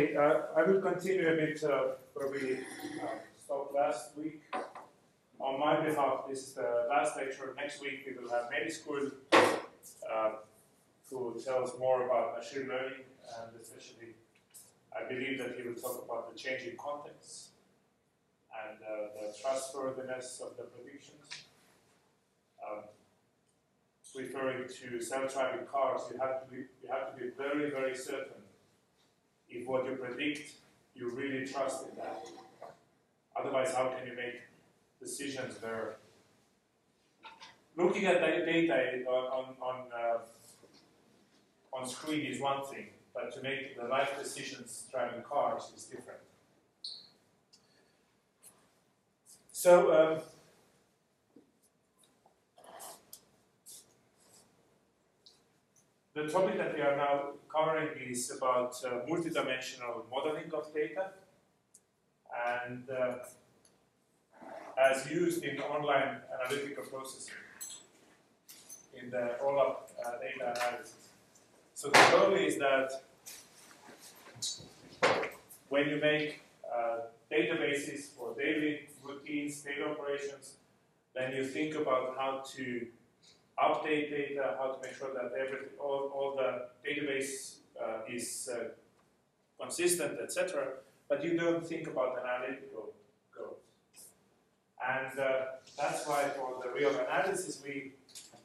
Okay, uh, I will continue a bit uh, where we uh, stopped last week. On my behalf, this is the last lecture. Next week we will have Meelis Kull, uh, who tells more about machine learning, and especially, I believe that he will talk about the changing context and uh, the trustworthiness of the predictions. Um, referring to self-driving cars, you have to be you have to be very very certain if what you predict you really trust in that. Otherwise, how can you make decisions there? looking at the data on on uh, on screen is one thing, but to make the life decisions driving cars is different. So. Um, The topic that we are now covering is about uh, multidimensional modeling of data and uh, as used in online analytical processing in the OLAP uh, data analysis. So the goal is that when you make uh, databases for daily routines, data operations, then you think about how to update data, how to make sure that every, all, all the database uh, is uh, consistent, etc. But you don't think about analytical goals. And uh, that's why for the real analysis, we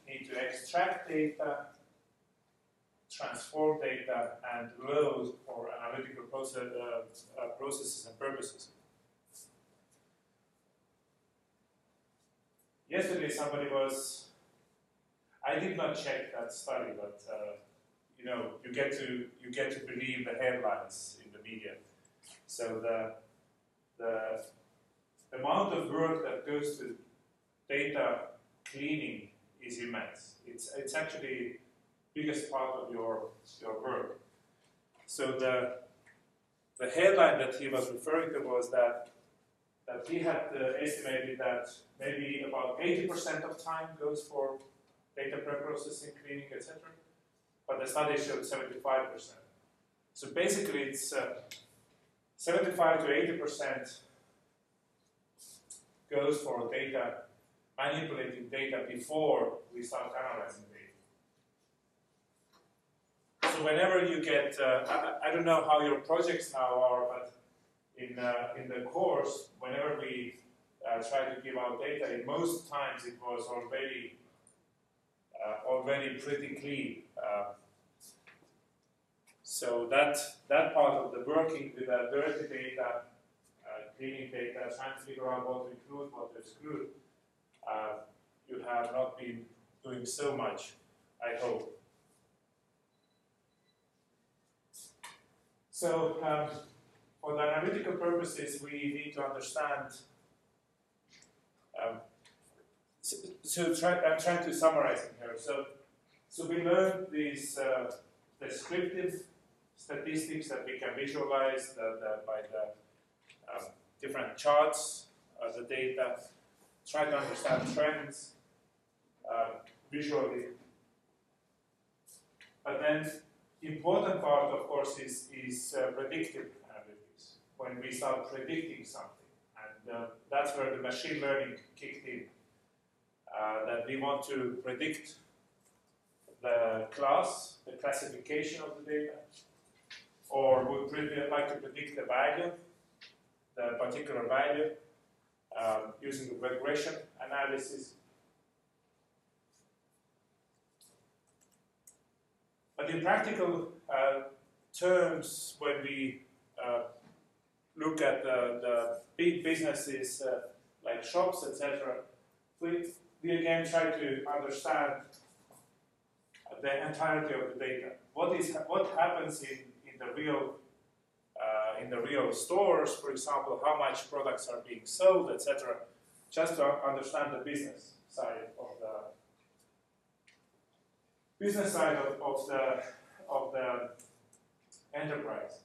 need to extract data, transform data, and load for analytical uh, uh, processes and purposes. Yesterday, somebody was I did not check that study, but uh, you know, you get to you get to believe the headlines in the media. So the the amount of work that goes to data cleaning is immense. It's it's actually biggest part of your your work. So the the headline that he was referring to was that that he had uh, estimated that maybe about 80% of time goes for data preprocessing, cleaning, etc. But the study showed 75%. So basically, it's uh, 75 to 80% goes for data, manipulating data before we start analyzing data. So whenever you get, uh, I, I, don't know how your projects now are, but in, uh, in the course, whenever we uh, try to give out data, in most times it was already already pretty clean. Uh, so that, that part of the working with the dirty data, uh, cleaning data, trying to figure out what to include, what to exclude, you have not been doing so much, I hope. So um, for the analytical purposes, we need to understand um, so, try, I'm trying to summarize it here. So, so we learned these uh, descriptive statistics that we can visualize the, the, by the um, different charts of the data, try to understand trends uh, visually. But then important part, of course, is, is uh, predictive analytics, when we start predicting something. And uh, that's where the machine learning kicked in uh, that we want to predict the class, the classification of the data, or we would like to predict the value, the particular value, um, using regression analysis. But in practical uh, terms, when we uh, look at the, the big businesses uh, like shops, etc., we again try to understand the entirety of the data. What is what happens in, in the real uh, in the real stores, for example, how much products are being sold, etc. Just to understand the business side of the business side of, of the of the enterprise.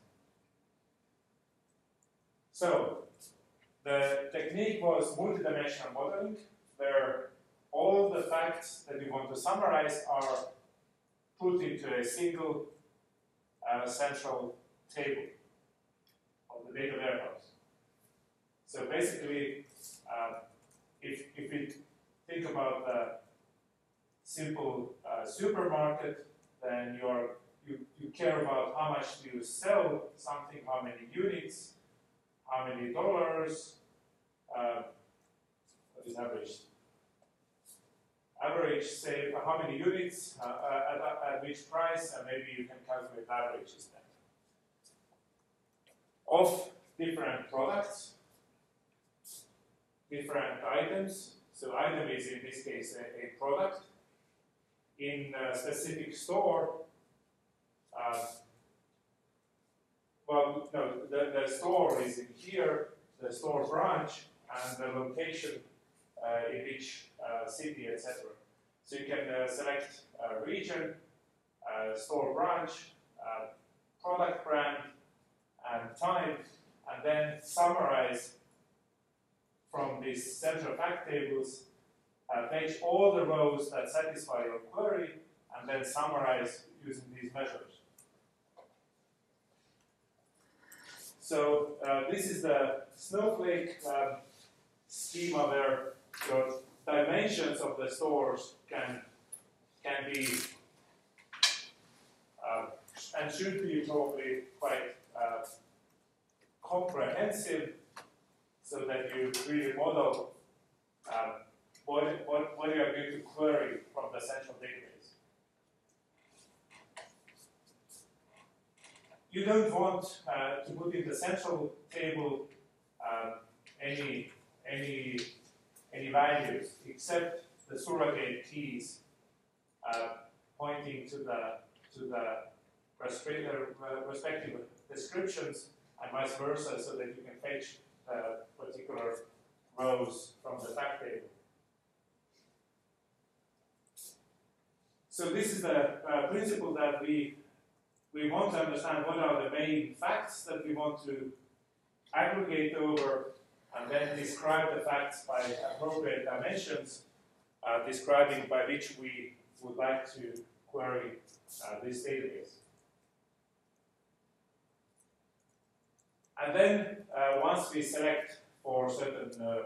So the technique was multidimensional modeling, where all the facts that we want to summarize are put into a single uh, central table. of the data warehouse. So basically, uh, if, if we think about the simple uh, supermarket, then you're, you, you care about how much you sell something, how many units, how many dollars, uh, what is average? Average, say, how many units, uh, uh at, at which price, and maybe you can calculate averages then. Of different products, different items. So item is in this case a, a product. In a specific store, uh, well, no, the, the store is in here, the store branch, and the location uh, in which city, etc. So you can uh, select region, store branch, product brand, and time, and then summarize from these central fact tables, uh, fetch all the rows that satisfy your query, and then summarize using these measures. So uh, this is the Snowflake um, schema where your dimensions of the stores can can be uh, and should be probably quite uh, comprehensive so that you really model um, what, what, what you are going to query from the central database. You don't want uh, to put in the central table um, any, any, any values except the surrogate keys uh, pointing to the, to the uh, respective descriptions and vice versa so that you can fetch uh, particular rows from the fact table. So this is the uh, principle that we we want to understand what are the main facts that we want to aggregate over and then describe the facts by appropriate dimensions, uh, describing by which we would like to query uh, this database. And then uh, once we select for certain uh,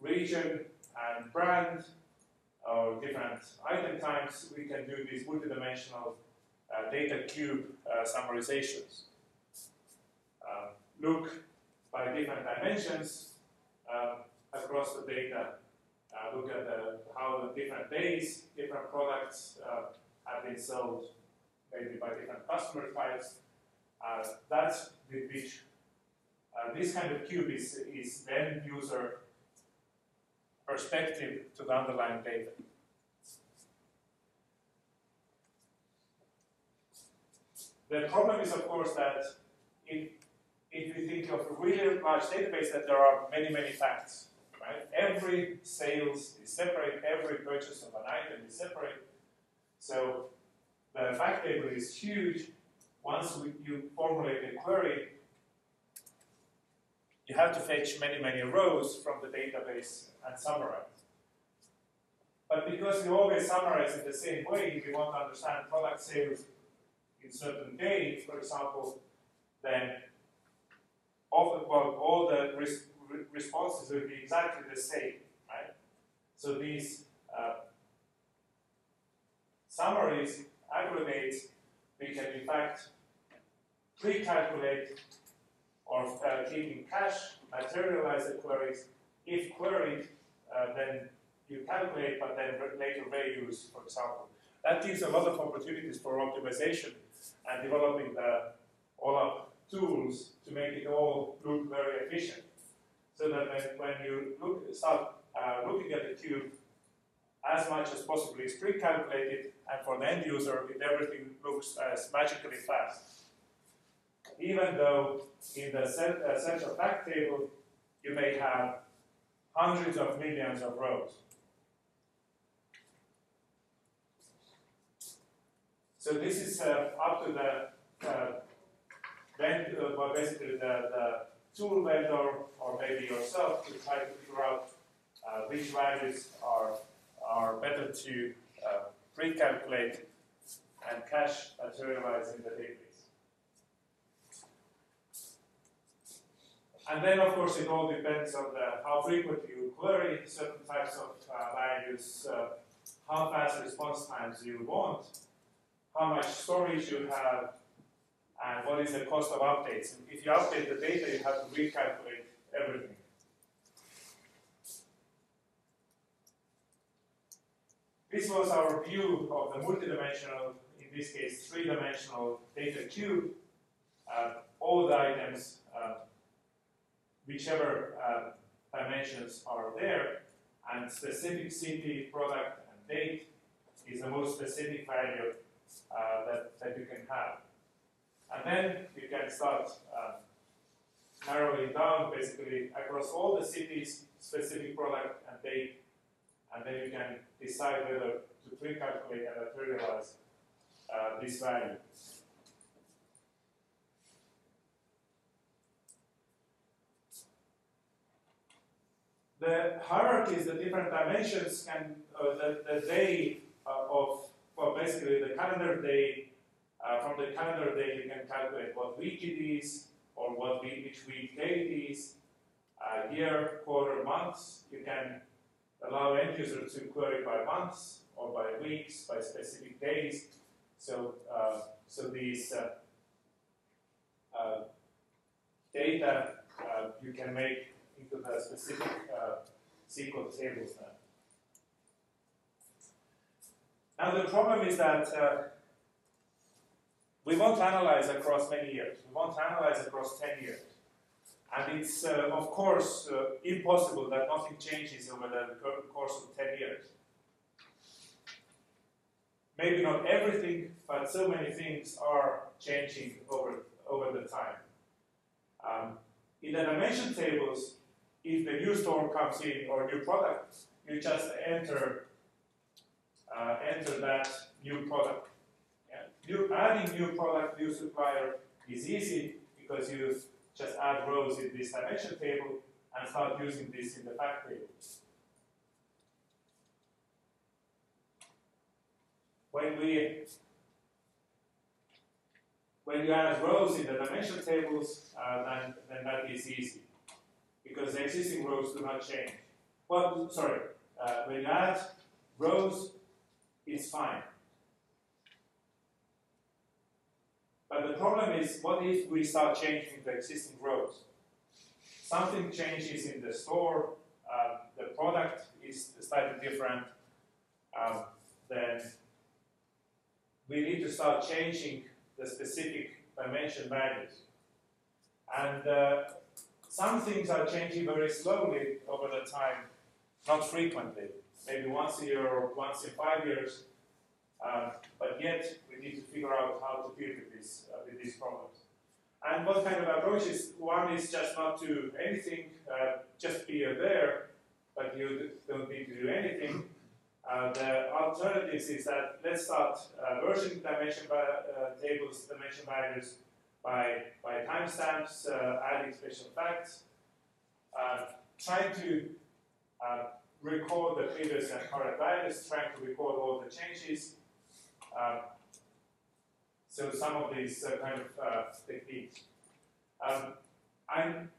region and brand or different item types, we can do these multidimensional uh, data cube uh, summarizations. Uh, look by different dimensions um, across the data. Uh, look at the, how the different days, different products have been sold, maybe by different customer types. that's with which uh, this kind of cube is, is the end user perspective to the underlying data. The problem is, of course, that if, if you think of a really large database, that there are many, many facts. Right? Every sales is separate, every purchase of an item is separate. So the fact table is huge. Once we, you formulate a query, you have to fetch many, many rows from the database and summarize. But because you always summarize in the same way, if you want to understand product sales in certain days, for example, then often, well, all the res responses will be exactly the same, right? So these uh, summaries, aggregates, we can in fact pre-calculate or uh, keeping cache, materialize the queries. If queried, uh, then you calculate, but then later reuse, for example. That gives a lot of opportunities for optimization and developing the OLAP tools to make it all look very efficient. So that when, you look, start uh, looking at the cube, as much as possible is pre-calculated, and for the end user, it, everything looks as magically fast even though in the uh, central fact table you may have hundreds of millions of rows. So this is uh, up to the uh, vendor, uh, well, basically the, the, tool vendor or maybe yourself to try to figure out uh, which values are, are better to uh, pre-calculate and cache materialize in the database. and then, of course, it all depends on the, how frequently you query certain types of uh, values, uh, how fast response times you want, how much storage you have, and what is the cost of updates. And if you update the data, you have to recalculate everything. This was our view of the multidimensional, in this case, three-dimensional data cube. Uh, all the items, uh, whichever uh, dimensions are there, and specific city, product, and date is the most specific value uh, that, that you can have. And then you can start uh, narrowing down basically across all the cities, specific product and date, and then you can decide whether to pre-calculate and materialize uh, this value. The hierarchies, the different dimensions, can uh, the, the day uh, of well, basically the calendar day. Uh, from the calendar day, you can calculate what week it is, or what week, which week day it is. Uh, year, quarter, months. You can allow end user to query by months or by weeks, by specific days. So, uh, so these uh, uh, data uh, you can make into the specific SQL tables now. Now the problem is that we want to analyze across many years. We want to analyze across 10 years. And it's, uh, of course, uh, impossible that nothing changes over the course of 10 years. Maybe not everything, but so many things are changing over, over the time. Um, in the dimension tables, if the new store comes in or new product, you just enter uh, enter that new product. New, adding new product, new supplier is easy because you just add rows in this dimension table and start using this in the fact table. When we when you add rows in the dimension tables, uh, then, then that is easy because the existing rows do not change. Well, sorry, uh, when you add rows it's fine. But the problem is, what if we start changing the existing rows? Something changes in the store, uh, the product is slightly different, um, then we need to start changing the specific dimension values. And uh, some things are changing very slowly over the time, not frequently maybe once a year or once in five years. Um, but yet, we need to figure out how to deal with, this, uh, with these problems. And what kind of approaches? One is just not to do anything, uh, just be aware, but you don't need to do anything. Uh, the alternatives is that let's start uh, version dimension uh, tables, dimension values by, by timestamps, uh, adding special facts, trying to record the previous and current values, trying to record all the changes. Um, so some of these uh, kind of uh, techniques. Um, I'm,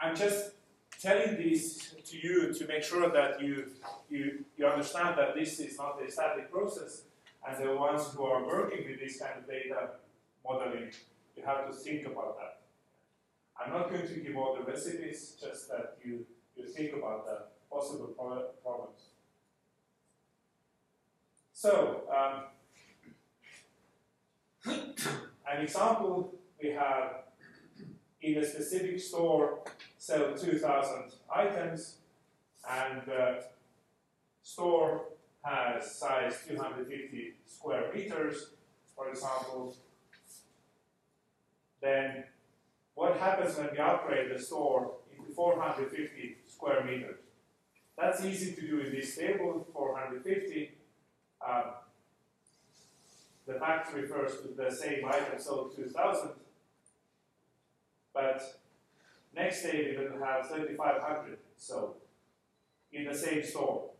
I'm just telling this to you to make sure that you, you, you understand that this is not a static process, and the ones who are working with this kind of data modeling, you have to think about that. I'm not going to give all the recipes, just that you, you think about that possible problems. So, um, an example we have in a specific store sell 2,000 items and the store has size 250 square meters, for example, then what happens when we upgrade the store into 450 square meters? That's easy to do in this table, 450. Um, the fact refers to the same item sold 2000. But next day we will have 3500 sold in the same store.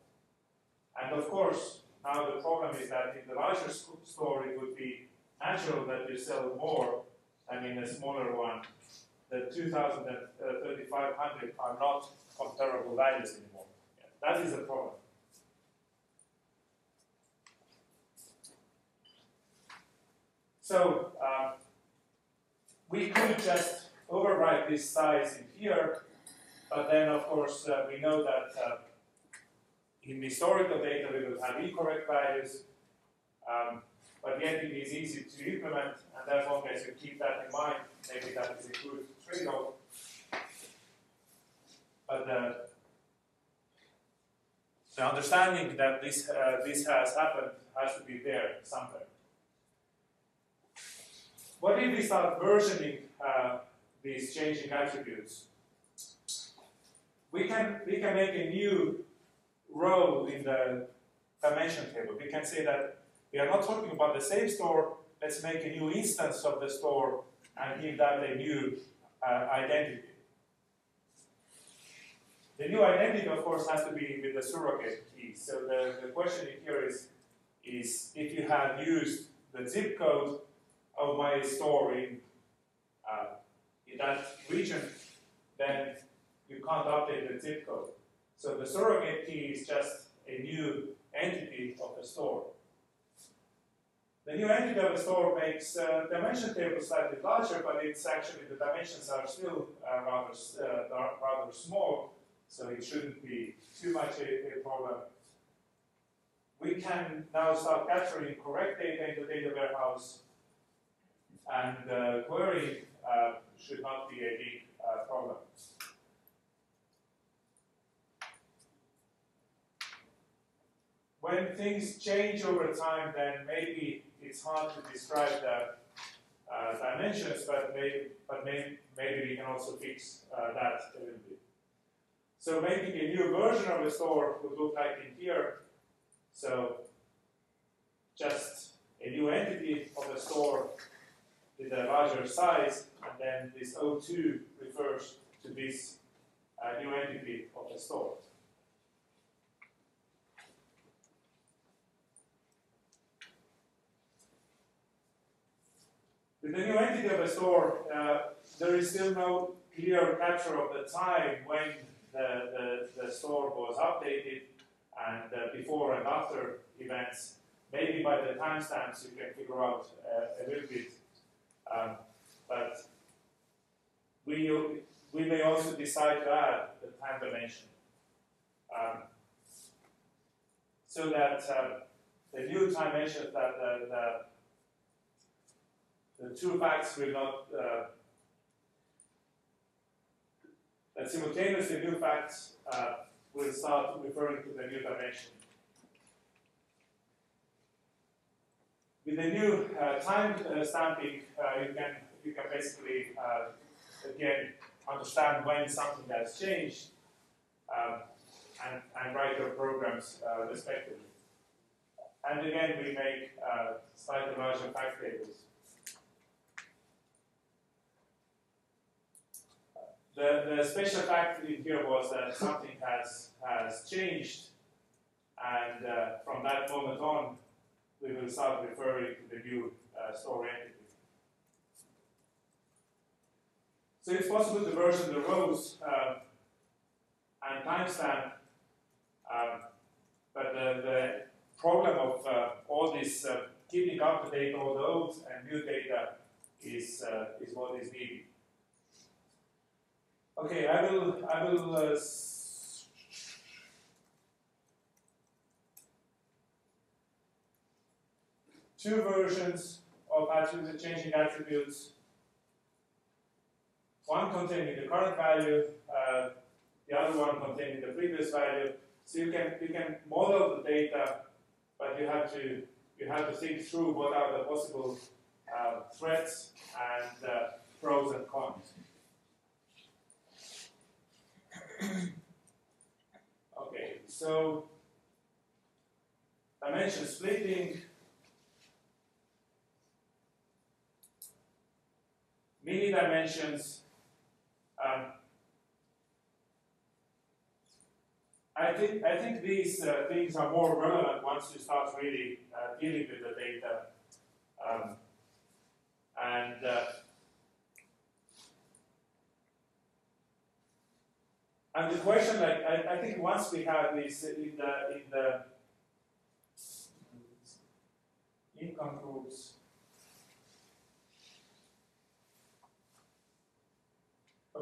And of course, now the problem is that in the larger store it would be natural that you sell more than in a smaller one the 2000 and uh, 3500 are not comparable values anymore. That is a problem. So um, we could just overwrite this size in here, but then of course uh, we know that uh, in historical data we will have incorrect values, um, but yet it is easy to implement, and therefore as you keep that in mind, maybe that is a good trade-off. But uh, the understanding that this, uh, this has happened has to be there somewhere. What if we start versioning uh, these changing attributes? We can, we can make a new row in the dimension table. We can say that we are not talking about the same store, let's make a new instance of the store and give that a new uh, identity. The new identity, of course, has to be with the surrogate key. So the, the question here is, is if you have used the zip code of my store in, uh, in that region, then you can't update the zip code. So the surrogate key is just a new entity of the store. The new entity of the store makes uh, dimension table slightly larger, but it's actually the dimensions are still uh, rather uh, rather small, so it shouldn't be too much a, a, problem. We can now start capturing correct data in the data warehouse, and uh, querying uh, should not be a big uh, problem. when things change over time, then maybe it's hard to describe the uh, dimensions, but maybe, but maybe, maybe we can also fix uh, that a little bit. So making a new version of the store would look like in here. So just a new entity of the store a larger size, and then this O2 refers to this uh, new entity of the store. With the new entity of a store, uh, there is still no clear capture of the time when the, the, the store was updated and uh, before and after events. Maybe by the timestamps you can figure out uh, a little bit. Um, but we, we may also decide to add the time dimension. Um, so that uh, the new dimension that the, the the two facts will not, uh, that simultaneously new facts uh, will start referring to the new dimension. With the new uh, time uh, stamping, uh, you can you can basically uh, again understand when something has changed um, and, and write your programs respectively. And again, we make slightly larger fact tables. The, the special fact in here was that something has, has changed, and uh, from that moment on, we will start referring to the new uh, store entity. So it's possible to version the rows uh, and timestamp, um, but the, the, problem of uh, all this uh, keeping up to date all the old and new data is, uh, is what is needed. Okay, I will, I will two versions of attribute, changing attributes. One containing the current value, uh, the other one containing the previous value. So you can you can model the data, but you have to you have to think through what are the possible uh, threats and uh, pros and cons. okay, so dimension splitting, mini dimensions. Um, I think I think these uh, things are more relevant once you start really uh, dealing with the data, um, and uh, and the question, like I, I think, once we have this in the in the income groups.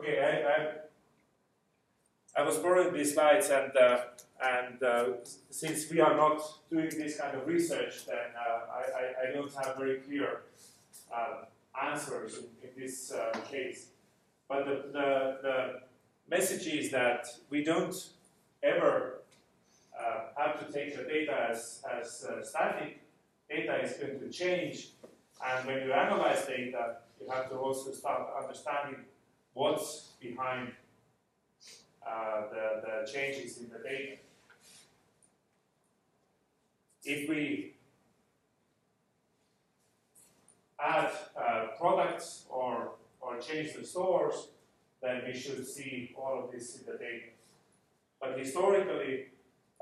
Okay, I, I, I was borrowing these slides, and uh, and uh, since we are not doing this kind of research, then uh, I, I, don't have very clear uh, answers in, in this uh, case. But the, the, the, message is that we don't ever uh, have to take the data as, as static. Data is going to change, and when you analyze data, you have to also start understanding what's behind uh, the, the changes in the data. If we add uh, products or, or change the stores, then we should see all of this in the data. But historically,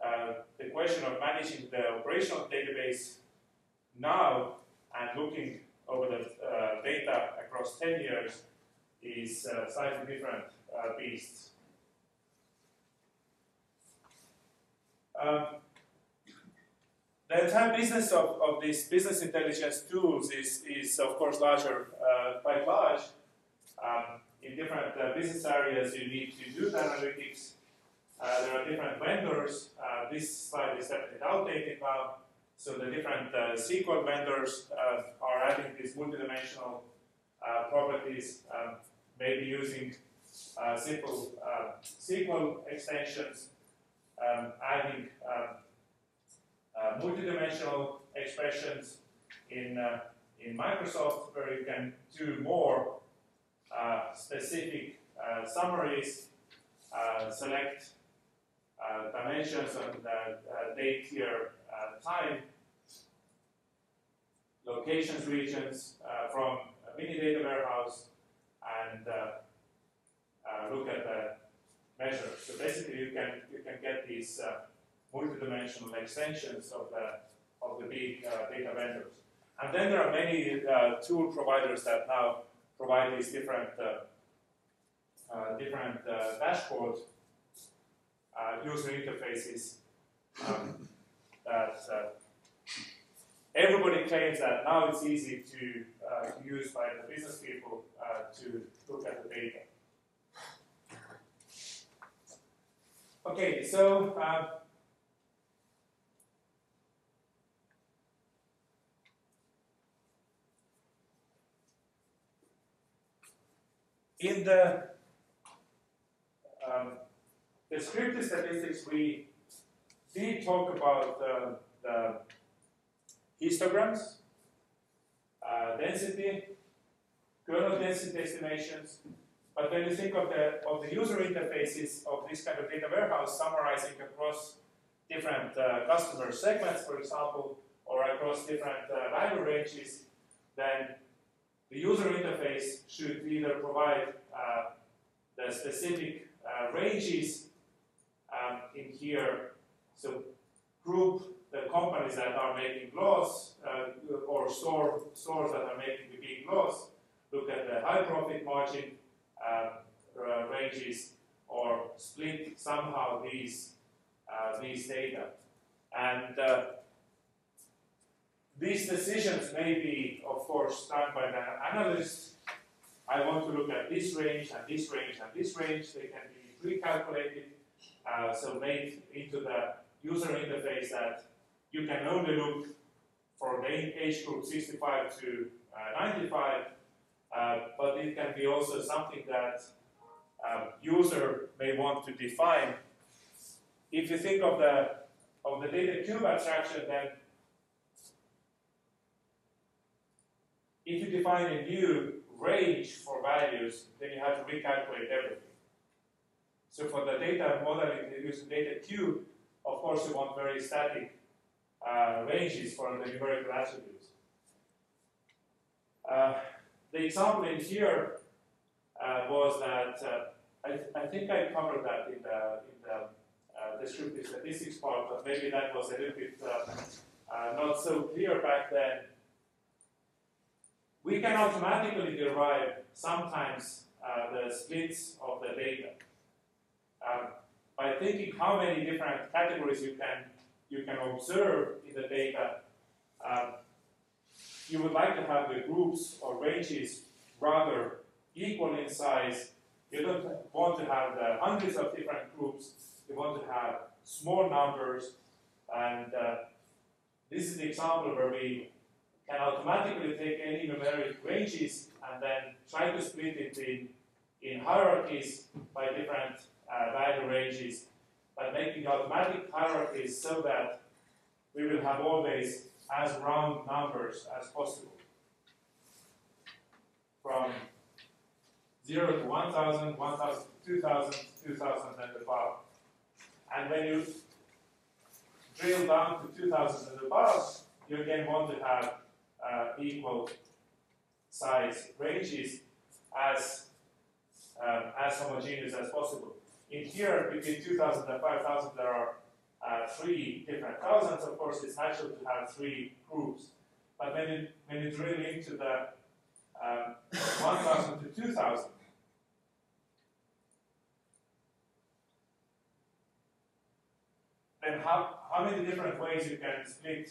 uh, the question of managing the operational database now and looking over the uh, data across 10 years is uh, slightly different uh, beasts. Um, the entire business of, of these business intelligence tools is, is of course larger, uh, quite large. Um, in different uh, business areas you need to do the analytics. Uh, there are different vendors. Uh, this slide is definitely outdated now. So the different uh, SQL vendors uh, are adding these multidimensional properties, um, maybe using simple SQL extensions, um, adding um, uh, multidimensional expressions in, uh, in Microsoft where you can do more uh, specific uh, summaries, uh, select uh, dimensions and date here, time, locations regions from a mini data warehouse and look at the measures. So basically you can, you can get these multidimensional extensions of the, of the big uh, data vendors. And then there are many uh, tool providers that now provide these different uh, uh different uh, dashboard uh, user interfaces um, that everybody claims that now it's easy to, to use by the business people uh, to look at the data. Okay, so uh, in the um, descriptive statistics, we did talk about um, the, the histograms, uh, density, kernel density estimations, but when you think of the, of the user interfaces of this kind of data warehouse summarizing across different uh, customer segments, for example, or across different uh, value ranges, then the user interface should either provide uh, the specific uh, ranges um, in here, so group the companies that are making loss uh, or store, stores that are making the big loss, look at the high profit margin um, uh, ranges or split somehow these, uh, these data. And uh, these decisions may be, of course, done by the analyst. I want to look at this range and this range and this range. They can be pre-calculated, uh, so made into the user interface that you can only look for the age group 65 to uh, 95, uh, but it can be also something that um, user may want to define. If you think of the of the data cube abstraction, then If you define a new range for values, then you have to recalculate everything. So for the data modeling using data cube, of course you want very static uh, ranges for the numerical attributes. Uh, the example in here uh, was that, uh, I, I, think I covered that in the, in the uh, descriptive statistics part, but maybe that was a little bit uh, not so clear back then we can automatically derive sometimes the splits of the data. um, by thinking how many different categories you can you can observe in the data, um, you would like to have the groups or ranges rather equal in size. You don't want to have the hundreds of different groups. You want to have small numbers, and uh, this is the example where we can automatically take any numeric ranges and then try to split it in, in hierarchies by different uh, value ranges, but making automatic hierarchies so that we will have always as round numbers as possible. From 0 to 1000, 1000 to 2000, 2000 and above. And when you drill down to 2000 and above, you again want to have uh, equal size ranges as, um, as homogeneous as possible. In here, between 2000 and 5000, there are uh, three different thousands. Of course, it's natural to have three groups. But when you, when you drill into the um, 1000 to 2000, then how, how many different ways you can split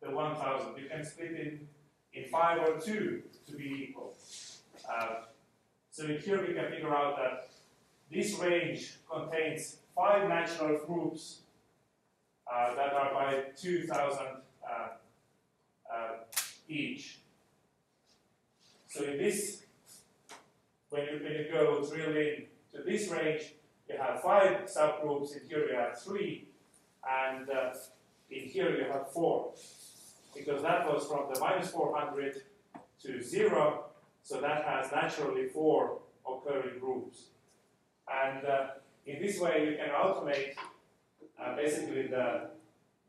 the 1000? You can split in, in 5 or 2 to be equal. Uh, so here we can figure out that this range contains five natural groups uh, that are by 2,000 uh, uh, each. So in this, when you, when you go drill in to this range, you have five subgroups, in here you have three, and uh, in here you have four. Because that was from the minus 400 to zero, so that has naturally four occurring groups. And uh, in this way, you can automate uh, basically the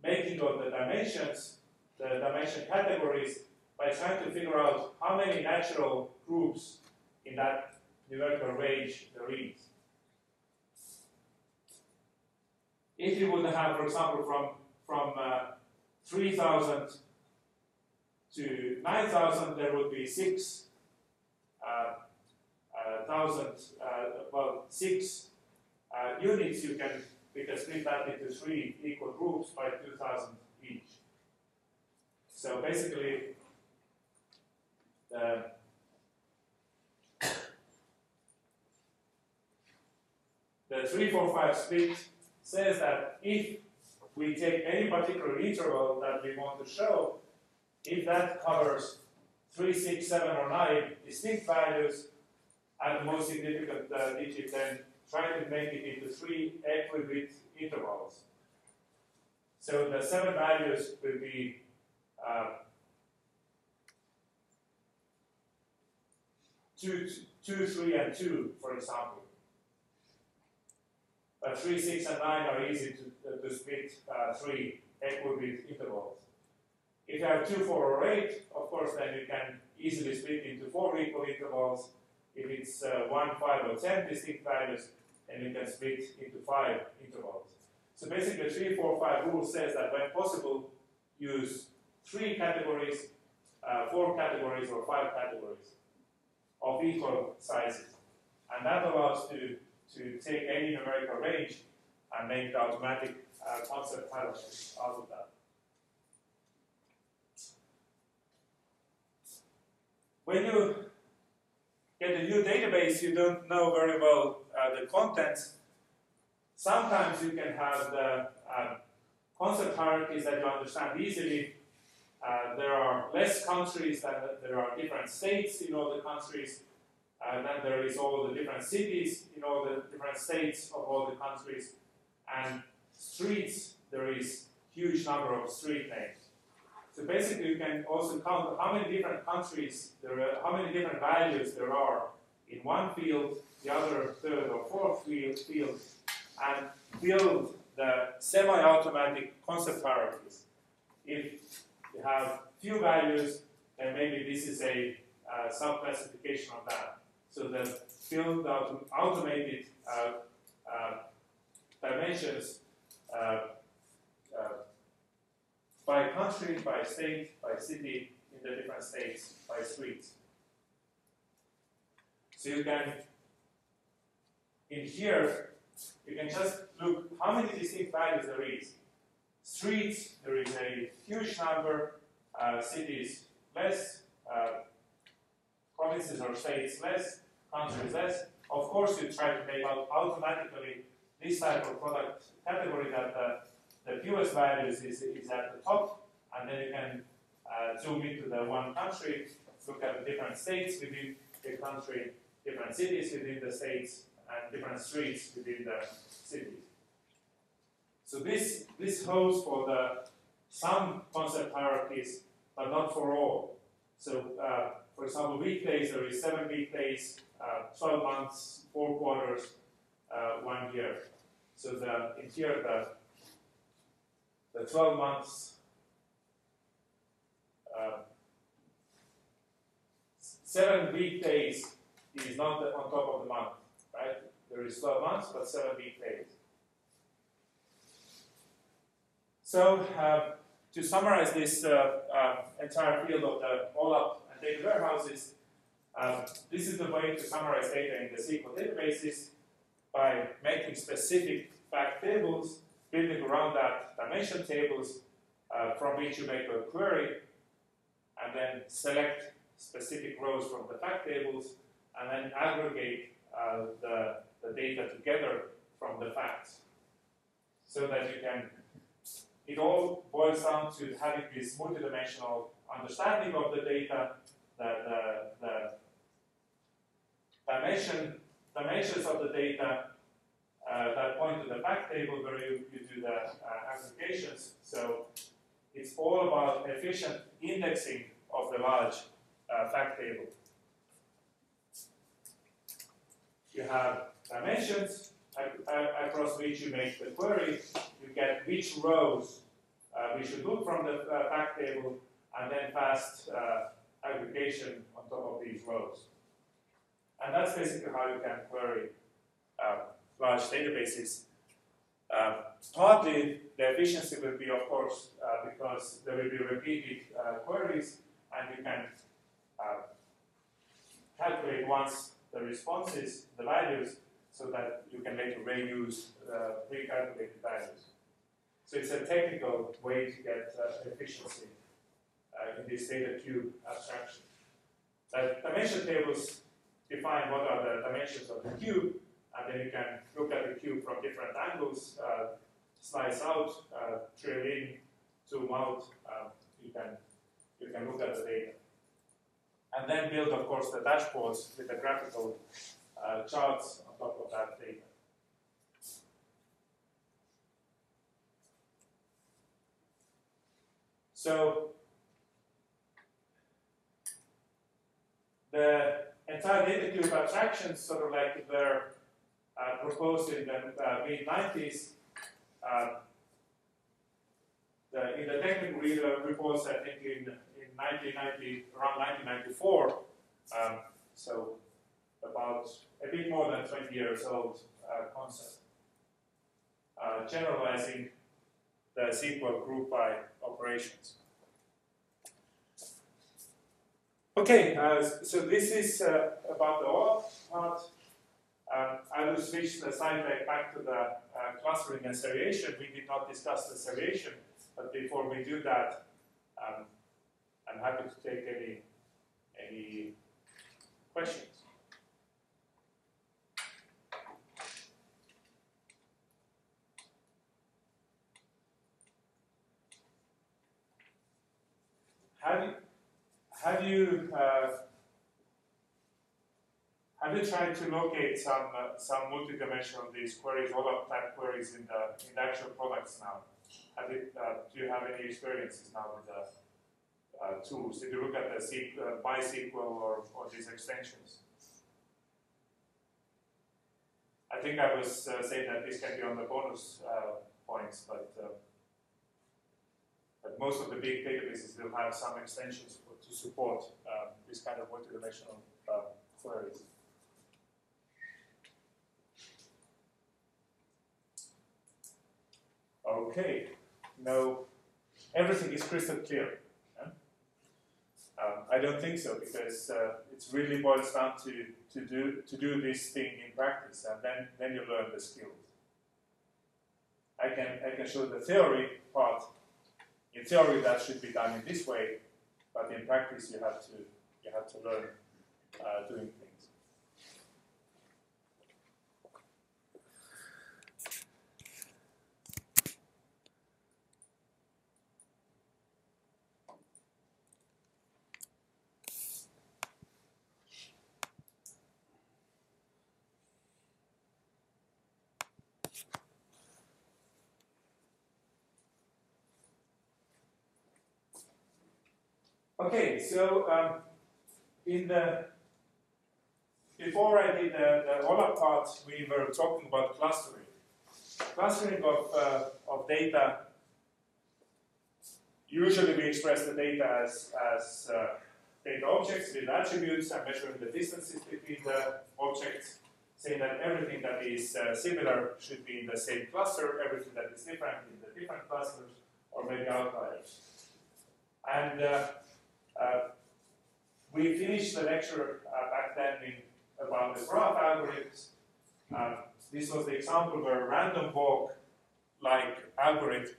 making of the dimensions, the dimension categories, by trying to figure out how many natural groups in that numerical range there is. If you would have, for example, from, from uh, 3,000 to 9,000, there would be six uh, thousand, uh, well, six uh, units, you can, we can split that into three equal groups by 2,000 each. So basically, the the 345 split says that if we take any particular interval that we want to show, if that covers 3, 6, 7, or 9 distinct values, and the most significant uh, digit, then try to make it into three equidistant intervals. So the seven values will be uh, two, two, three, and two, for example. But three, six, and nine are easy to, uh, to split uh, three equidistant intervals. If you have two, four, or eight, of course, then you can easily split into four equal intervals. If it's uh, 1, 5, or 10 distinct values, then you can split into 5 intervals. So basically, 3, 4, 5 rule says that when possible, use 3 categories, uh, 4 categories, or 5 categories of equal sizes. And that allows to, to take any numerical range and make the automatic uh, concept hierarchy out of that. When you get a new database, you don't know very well uh, the contents. Sometimes you can have the uh, concept hierarchies that you understand easily. Uh, there are less countries than there are different states in all the countries. Uh, then there is all the different cities in all the different states of all the countries. And streets, there is huge number of street names. So basically, you can also count how many different countries there are, how many different values there are in one field, the other third or fourth field, field and build the semi-automatic concept hierarchies. If you have few values, then maybe this is a uh, sub-classification of that. So the build out automated uh, uh, dimensions uh, by country, by state, by city, in the different states, by streets. So you can, in here, you can just look how many distinct values there is. Streets, there is a huge number, uh, cities less, uh, provinces or states less, countries less. Of course, you try to make out automatically this type of product category that the, the fewest values is, is at the top, and then you can uh, zoom into the one country, look at the different states within the country, different cities within the states, and different streets within the cities. So this, this holds for the some concept hierarchies, but not for all. So, uh, for example, weekdays, there is seven weekdays, uh, 12 months, four quarters, uh, one year. So the, in here, the, the 12 months, uh, seven weekdays is not on top of the month, right? There is 12 months, but seven weekdays. So, uh, to summarize this uh, uh, entire field of the OLAP and data warehouses, um, this is the way to summarize data in the SQL databases by making specific fact tables, building around that dimension tables uh, from which you make a query, and then select specific rows from the fact tables, and then aggregate uh, the, the data together from the facts. So that you can it all boils down to having this multidimensional understanding of the data, the, the, the dimension, dimensions of the data uh, that point to the fact table where you, you do the uh, aggregations. So it's all about efficient indexing of the large uh, fact table. You have dimensions, across which you make the query, you get which rows uh, we should look from the uh, fact table, and then fast uh, aggregation on top of these rows. And that's basically how you can query uh, large databases. Uh, partly the efficiency will be, of course, uh, because there will be repeated queries, and you can calculate once the responses, the values, so that you can later reuse uh, pre-calculated values. So it's a technical way to get uh, efficiency uh, in this data cube abstraction. The dimension tables define what are the dimensions of the cube, and then you can look at the cube from different angles, uh, slice out, uh, drill in, zoom out. Uh, you can you can look at the data, and then build, of course, the dashboards with the graphical uh, charts on top of that data. So the entire data cube abstractions sort of like were uh, proposed in the uh, mid 90s. Uh, the, in the technical reports, I think in, in 1990, around 1994, um, so about a bit more than 20 years old uh, concept, uh, generalizing the SQL group by operations. Okay, uh, so this is uh, about the OLAP part. Um, I will switch the slide back, back to the uh, clustering and seriation. We did not discuss the seriation, but before we do that, um, I'm happy to take any, any questions. Have you, have you, uh, have you tried to locate some uh, some multidimensional these queries, OLAP type queries in the in the actual products now? Have uh, do you have any experiences now with the uh, tools? Did you look at the SQL, uh, MySQL or, or these extensions? I think I was uh, saying that this can be on the bonus uh, points, but but most of the big databases will have some extensions for, to support um, this kind of multidimensional queries. Okay, now everything is crystal clear. Yeah? Um, I don't think so because uh, it's really boils down to, to do to do this thing in practice, and then then you learn the skills. I can, I can show the theory part. In theory, that should be done in this way, but in practice, you have to, you have to learn uh, doing things. Okay, so um, in the before I did the, the OLAP part, we were talking about clustering. Clustering of, uh, of data. Usually, we express the data as, as uh, data objects with attributes and measuring the distances between the objects, saying that everything that is uh, similar should be in the same cluster, everything that is different in the different clusters, or maybe outliers. And uh, we finished the lecture uh, back then in, about the graph algorithms. Uh, this was the example where a random walk-like algorithm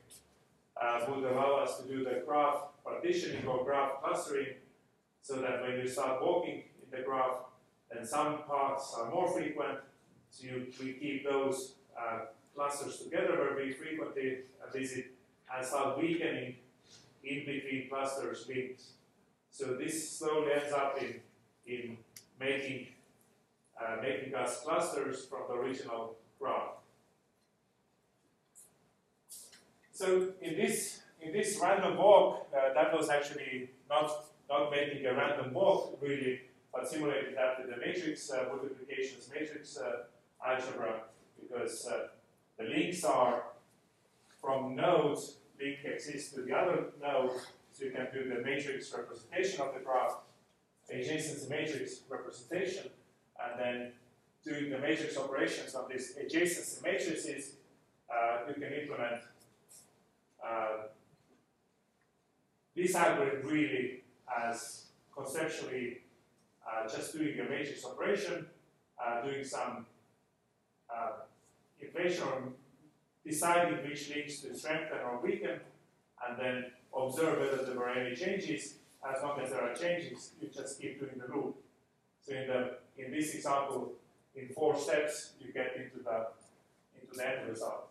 uh, would allow us to do the graph partitioning or graph clustering so that when you start walking in the graph, then some paths are more frequent, so you, we keep those uh, clusters together where we frequently visit and start weakening in between clusters links so this slowly ends up in, in making, uh, making us clusters from the original graph. So in this, in this random walk, uh, that was actually not, not making a random walk really, but simulated that with the matrix uh, multiplications matrix uh, algebra, because uh, the links are from nodes, link exists to the other node, so you can do the matrix representation of the graph, adjacency matrix representation, and then doing the matrix operations on these adjacency matrices, uh, you can implement uh, this algorithm really as conceptually uh, just doing a matrix operation, uh, doing some uh, inflation or deciding which links to strengthen or weaken, and then observe whether there were any changes. As long as there are changes, you just keep doing the loop. So in the in this example, in four steps, you get into the into the end result.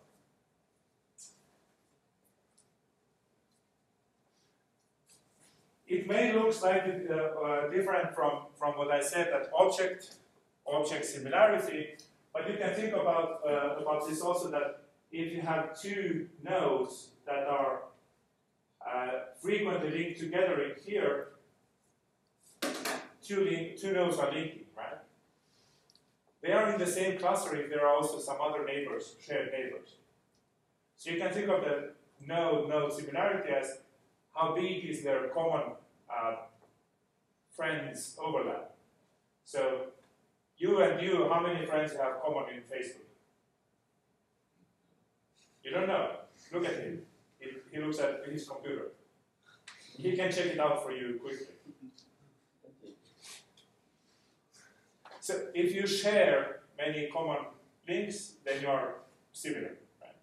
It may look slightly uh, uh, different from, from what I said that object object similarity, but you can think about uh, about this also that if you have two nodes that are frequently linked together in here, two, link, two nodes are linking, right? They are in the same cluster if there are also some other neighbors, shared neighbors. So you can think of the node-node similarity as how big is their common uh, friends overlap. So you and you, how many friends you have common in Facebook? You don't know. Look at him he looks at his computer. He can check it out for you quickly. So if you share many common links, then you are similar. Right?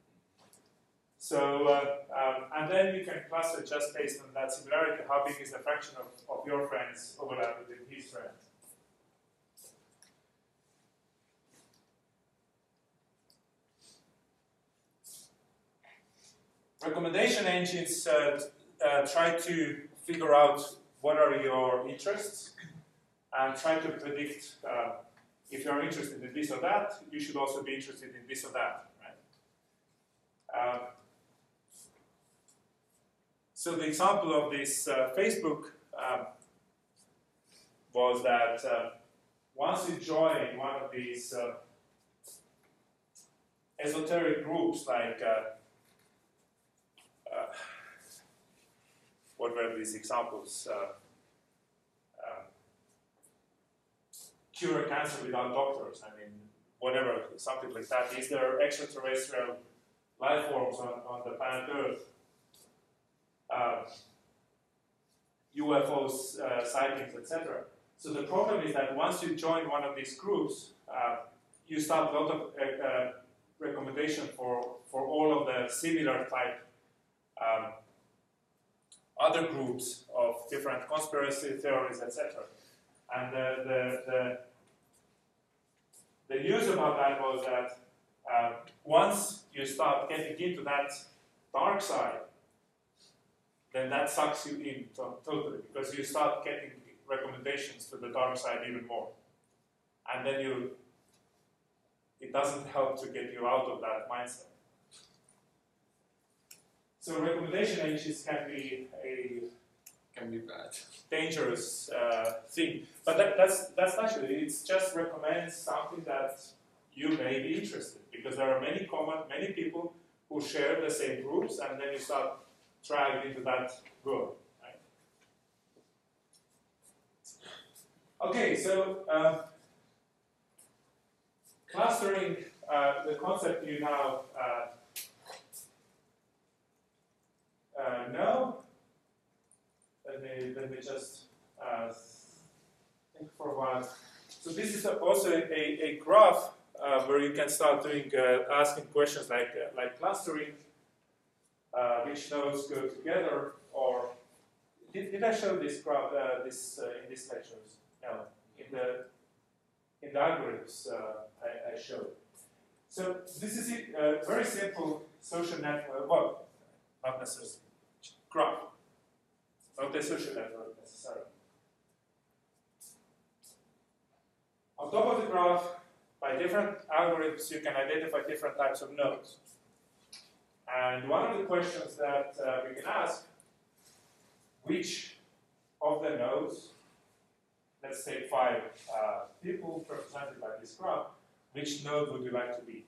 So, uh, um, and then you can cluster just based on that similarity, how big is the fraction of, of your friends overlap with his friends. Recommendation engines uh, uh, try to figure out what are your interests and try to predict uh, if you're interested in this or that, you should also be interested in this or that. Right? Um, so the example of this uh, Facebook um, was that uh, once you join one of these uh, esoteric groups like what were these examples? Uh, um, cure cancer without doctors. I mean, whatever, something like that. Is there extraterrestrial life forms on, on the planet Earth? Uh, UFOs uh, sightings, etc. So the problem is that once you join one of these groups, uh, you start a lot of uh, uh recommendation for, for all of the similar type um, other groups of different conspiracy theories, etc. And the, the, the, the news about that was that uh, once you start getting into that dark side, then that sucks you in to totally because you start getting recommendations to the dark side even more. And then you, it doesn't help to get you out of that mindset. So recommendation engines can be a can be bad. dangerous uh, thing. But that, that's that's actually it's just recommends something that you may be interested because there are many common many people who share the same groups, and then you start dragged into that group. Right? Okay, so um, clustering uh, the concept you now uh, uh, know. Let me let me just uh, think for a while. So this is also a, a graph uh, where you can start doing uh, asking questions like uh, like clustering, uh, which nodes go together, or did, did I show this graph this in these lectures? No, in the in the algorithms I, I, showed. So this is a very simple social network. Well, not necessarily graph, not the social network necessarily. On top of the graph, by different algorithms, you can identify different types of nodes. And one of the questions that uh, we can ask, which of the nodes, let's say five uh, people represented by this graph, which node would you like to be?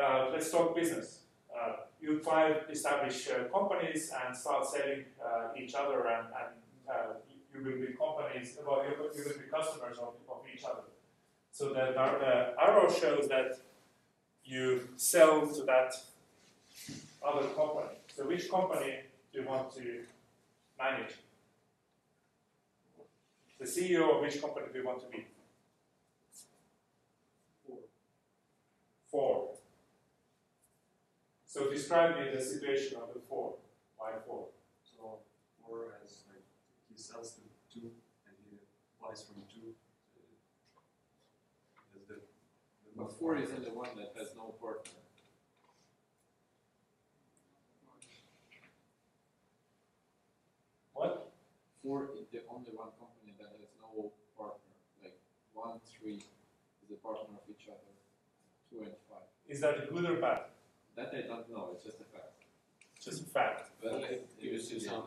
Uh, let's talk business. Uh, you five establish uh, companies and start selling uh, each other and, and you will be companies, well, you you will be customers of, of each other. So the, the arrow shows that you sell to that other company. So which company do you want to manage? The CEO of which company do you want to be? Four. Four. So describe me the situation of the four. Why four? So four has like he sells to two and he buys from two. The, the but four is the one that has no partner. What? Four is the only one company that has no partner. Like one, three is a partner of each other. Two and five. Is that good or bad? That I don't know, it's just a fact. Just a fact. Well, it gives you some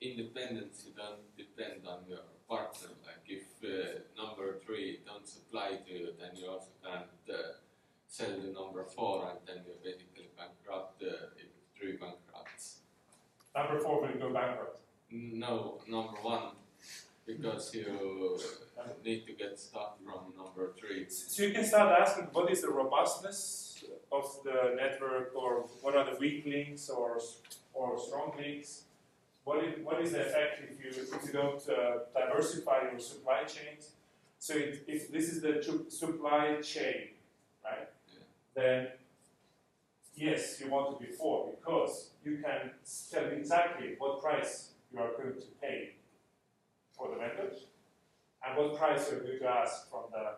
independence, you don't depend on your partner. Like if uh, number three don't supply to you, then you also can't uh, sell the number four and then you basically bankrupt uh, if three bankrupts. Number four will go bankrupt. No, number one, because you need to get stuff from number three. So you can start asking what is the robustness of the network or what are the weak links or, or strong links? What is, what is the effect if you, if you don't uh, diversify your supply chains? So it, if this is the supply chain, right? Yeah. Then yes, you want to be four because you can tell exactly what price you are going to pay for the vendors and what price you're going to ask from the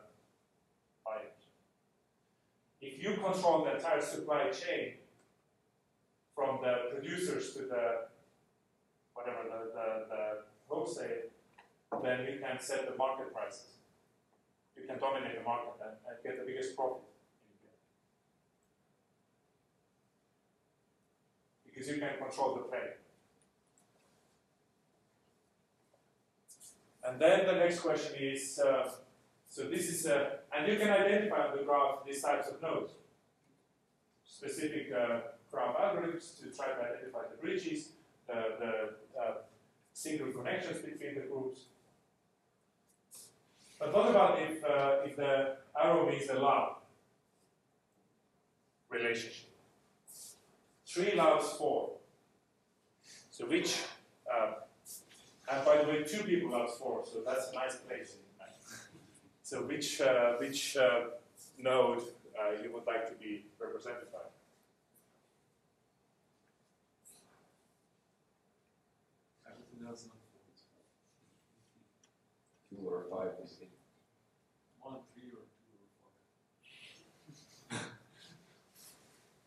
if you control the entire supply chain from the producers to the whatever the, the, the wholesale, then you can set the market prices. You can dominate the market and, and get the biggest profit. Because you can control the trade. And then the next question is, uh, so this is, a, and you can identify on the graph these types of nodes. Specific uh, graph algorithms to try to identify the bridges, the, the uh, single connections between the groups. But what about if, uh, if the arrow means a love relationship? Three loves four. So which, uh, and by the way, two people loves four, so that's a nice place. So which uh, which uh, node uh, you would like to be represented by? Everything else. Two or five, I think. One, three, or two, or five.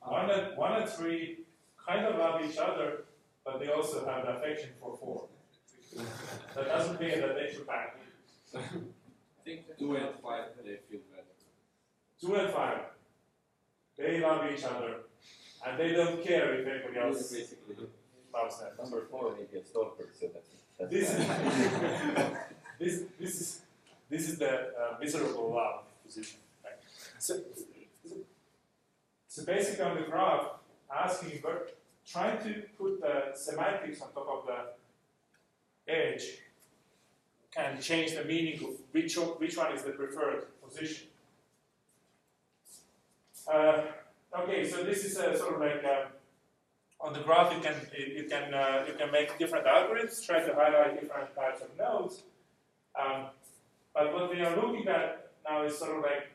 One and one and three kind of love each other, but they also have the affection for four. That doesn't mean that they should back. I think two and five they feel better. Two and five, they love each other, and they don't care if anybody Yes, else basically. loves them. Number four, maybe a stalker, so that's, that's This this this is this is the uh, miserable love position. Right? So, so basically on the graph, asking but trying to put the semantics on top of the edge can change the meaning of which which one is the preferred position. Uh, okay, so this is a sort of like um, on the graph you can you can uh, you can make different algorithms, try to highlight different types of nodes. Um, but what we are looking at now is sort of like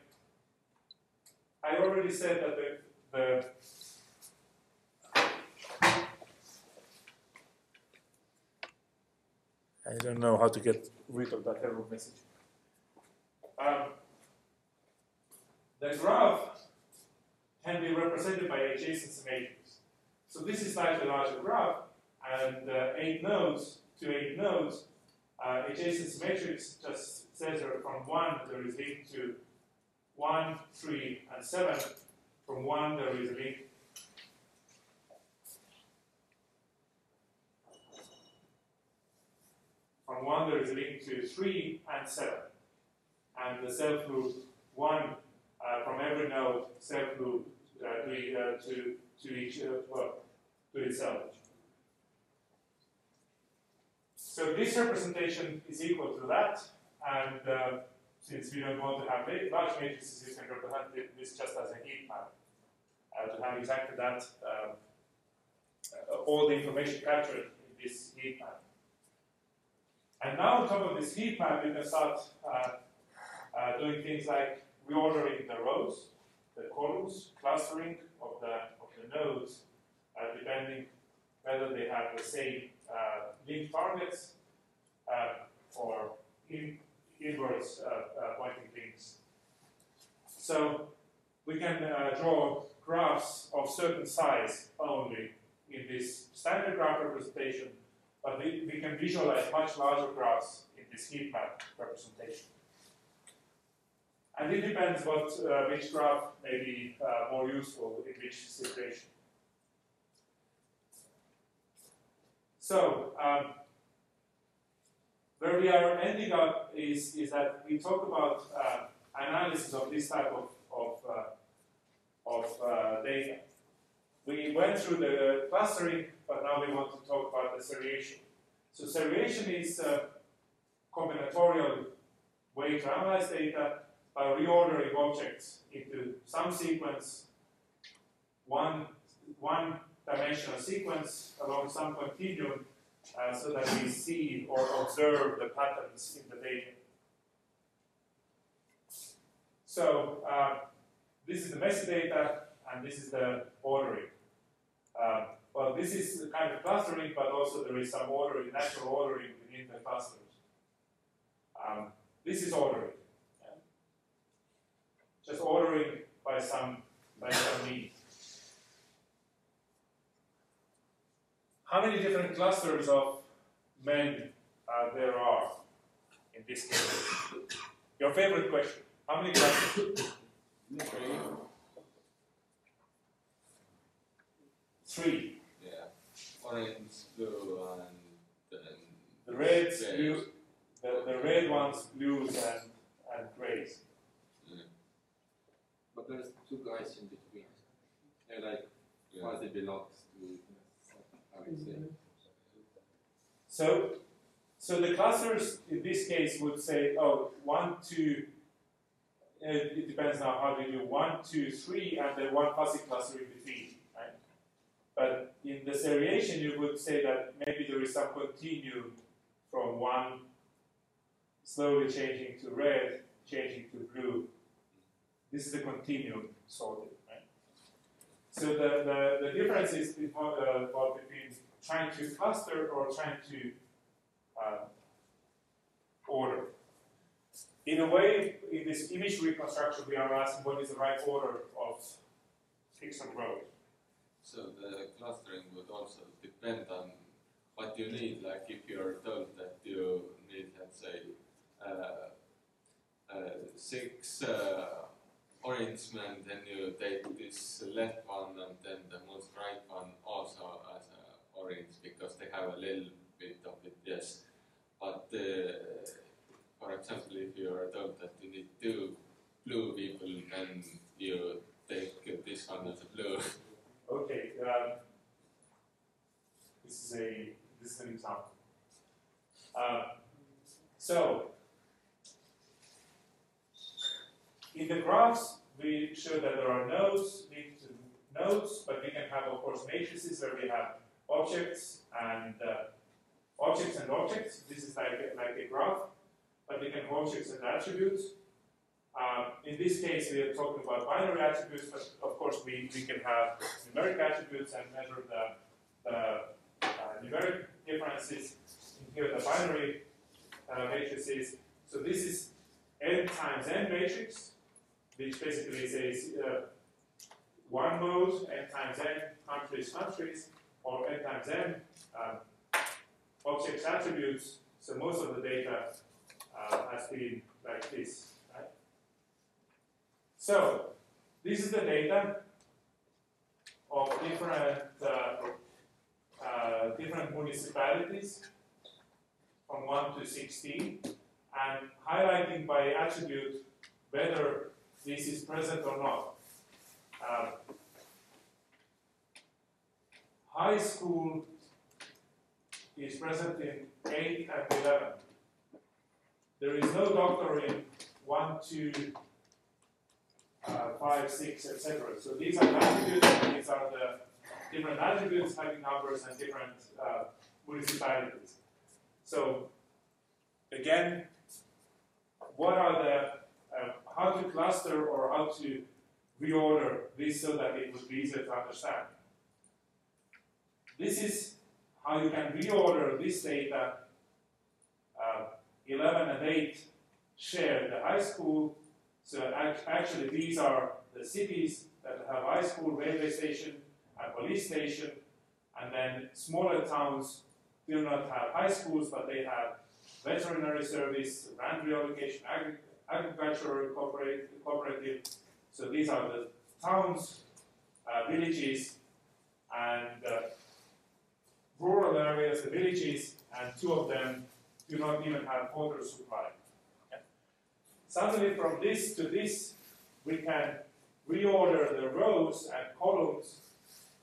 I already said that the the I don't know how to get of that error message. Um, the graph can be represented by adjacency matrix. So this is slightly larger graph, and uh, eight nodes to eight nodes, uh, adjacency matrix just says that from one there is link to one, three, and seven. From one there is a link. From one there is a link to three and seven, and the self loop one uh, from every node self loop uh, to, uh, to to each uh, well to itself. So this representation is equal to that, and uh, since we don't want to have large matrices, you can represent this just as a heat map uh, to have exactly that, um, all the information captured in this heat map. And now on top of this heat map, you can start uh, uh, doing things like reordering the rows, the columns, clustering of the, of the nodes, uh, depending whether they have the same uh, linked targets uh, or in, inwards uh, pointing links. So we can draw graphs of certain size only in this standard graph representation, but we, we can visualize much larger graphs in this heat map representation. And it depends what uh, which graph may be uh, more useful in which situation. So, um, where we are ending up is, is that we talk about uh, analysis of this type of, of, uh, of uh, data. We went through the clustering, but now we want to talk about the seriation. So seriation is a combinatorial way to analyze data by reordering objects into some sequence, one, one dimensional sequence along some continuum uh, so that we see or observe the patterns in the data. So uh, this is the messy data and this is the ordering. Uh, well, this is kind of clustering, but also there is some ordering, natural ordering within the clusters. Um, this is ordering. yeah. Just ordering by some by some means. How many different clusters of men uh, there are in this case? Your favorite question. How many clusters? Three. Yeah, orange, blue, and then The reds, Yes. blue, the, the red ones, blues, and, and grays. But there's two guys in between. They're like yeah. quasi belongs to how you say. So, so the clusters in this case would say, oh, one, two, uh, it depends now how we do one, two, three, and then one fuzzy cluster in between, right? But in the seriation, you would say that maybe there is some continuum from one slowly changing to red, changing to blue. This is the continuum right? So the, the, the difference is between, uh, between trying to cluster or trying to uh, order. In a way, in this image reconstruction, we are asking what is the right order of and rows. So the clustering would also depend on what you need. Like if you're told that you need, let's say, uh, uh, six uh, orange men, then you take this left one and then the most right one also as a orange because they have a little bit of it, yes. But uh, for example, if you are told that you need two blue people, then you take this one as a blue. Okay, um, this is a this is an example. Um, so in the graphs, we show that there are nodes linked to nodes, but we can have, of course, matrices where we have objects and uh, objects and objects. This is like a, like a graph, but we can have objects and attributes. Um, in this case, we are talking about binary attributes, but of course, we, we can have numeric attributes and measure the, the uh, numeric differences. In here, the binary uh, matrices. So this is n times n matrix, which basically says uh, one mode, n times n countries, countries, or n times n um, objects attributes. So most of the data uh, has been like this. So this is the data of different uh, uh, different municipalities from 1 to 16 and highlighting by attribute whether this is present or not. Um, high school is present in 8 and 11. There is no doctor in 1, 2, uh, 5, 6, etc. So these are attributes, and these are the different attributes having numbers and different uh, municipalities. So again, what are the uh, how to cluster or how to reorder this so that it would be easier to understand. This is how you can reorder this data. Uh, 11 and 8 share the high school. So act- actually, these are the cities that have high school, railway station, and police station, and then smaller towns do not have high schools, but they have veterinary service, land reallocation, agri- agricultural cooperative. So these are the towns, uh, villages, and uh, rural areas, the villages, and two of them do not even have water supply. Suddenly, from this to this, we can reorder the rows and columns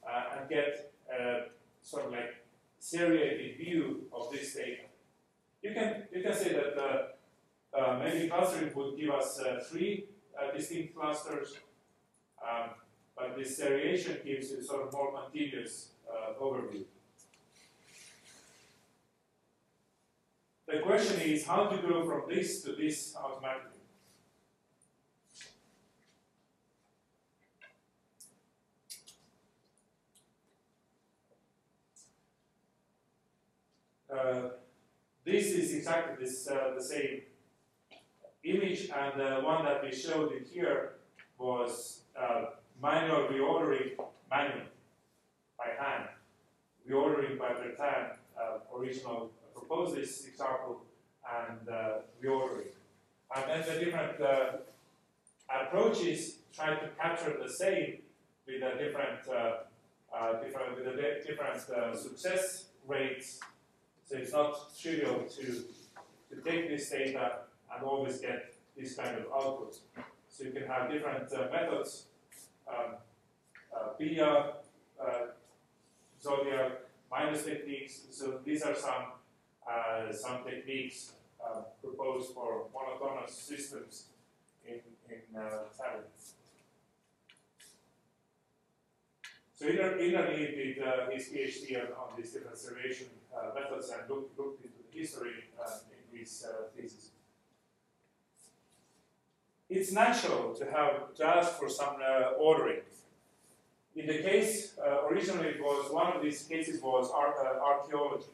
uh, and get uh, sort of like seriated view of this data. You can you can say that uh, uh, maybe clustering would give us uh, three uh, distinct clusters, um, but this seriation gives you sort of more continuous overview. The question is how to go from this to this automatically. This is exactly this, uh, the same image, and the one that we showed in here was uh, manual reordering manually by hand, reordering by Bertin, uh, original proposed this example, and uh, reordering. And then the different uh, approaches try to capture the same with a different, uh, uh, different with a di- different uh, success rates. So it's not trivial to, to take this data and always get this kind of output. So you can have different uh, methods, um, uh, BIA, uh, Zodiac, minus techniques. So these are some uh, some techniques uh, proposed for monotonous systems in in uh, satellites. So Innar, Innar did uh, his PhD on, on these different seriation uh, methods and looked, looked into the history uh, in his uh, thesis. it's natural to have to ask for some uh, ordering. In the case uh, originally, it was one of these cases was ar- uh, archaeology.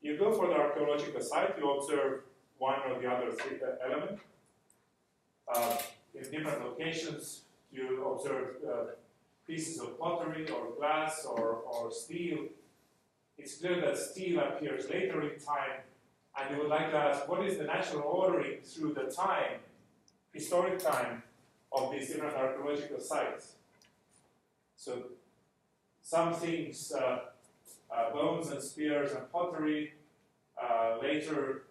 You go for the archaeological site, you observe one or the other uh, element. Uh, in different locations, you observe uh, pieces of pottery or glass or, or steel. It's clear that steel appears later in time, and you would like to ask what is the natural ordering through the time, historic time, of these different archaeological sites. So, some things, uh, uh, bones and spears and pottery, uh, later,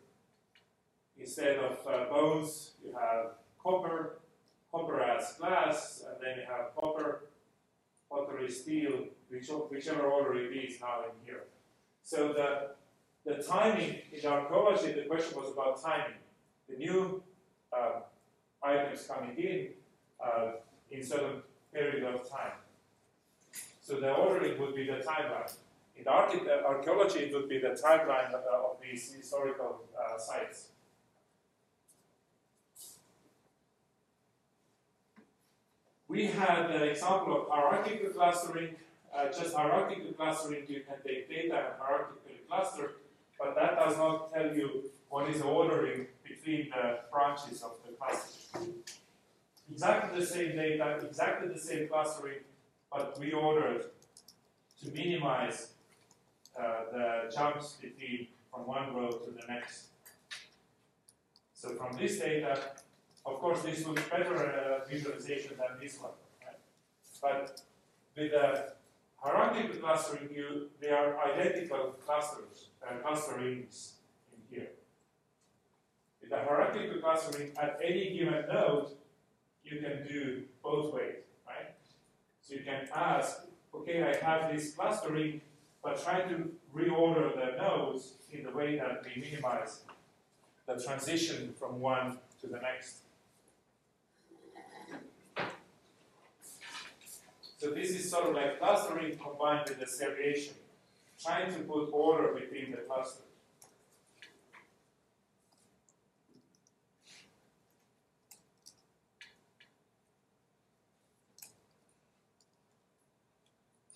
instead of uh, bones, you have copper, copper as glass, and then you have copper, pottery, steel, which, whichever order it is now in here. So the, the timing in archaeology, the question was about timing. The new uh, items coming in uh, in certain period of time. So the ordering would be the timeline. In uh, archaeology, it would be the timeline of, uh, of these historical uh, sites. We had an example of hierarchical clustering. Uh, just hierarchical clustering, you can take data and hierarchically cluster, but that does not tell you what is the ordering between the branches of the cluster. Exactly the same data, exactly the same clustering, but reordered to minimize uh, the jumps between from one row to the next. So from this data, of course, this looks better uh, visualization than this one. Right? But with the hierarchical clustering, you, they are identical clusters, uh, clusterings in here. With the hierarchical clustering, at any given node, you can do both ways, right? So you can ask, okay, I have this clustering, but try to reorder the nodes in the way that we minimize the transition from one to the next. So this is sort of like clustering combined with the seriation, trying to put order between the clusters.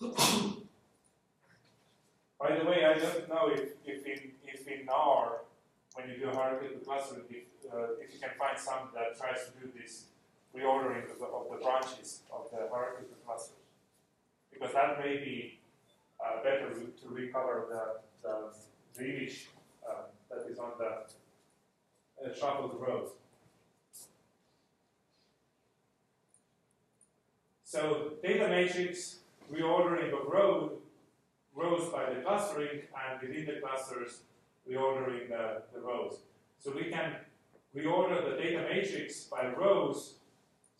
By the way, I don't know if, if in if in R, when you do a hierarchical clustering, if, uh, if you can find some that tries to do this reordering of the, of the branches of the hierarchical clusters, because that may be uh, better to, to recover the the, image uh, that is on the uh, shuffled rows. So data matrix reordering of row, rows by the clustering, and within the clusters, reordering the, the rows. So we can reorder the data matrix by rows.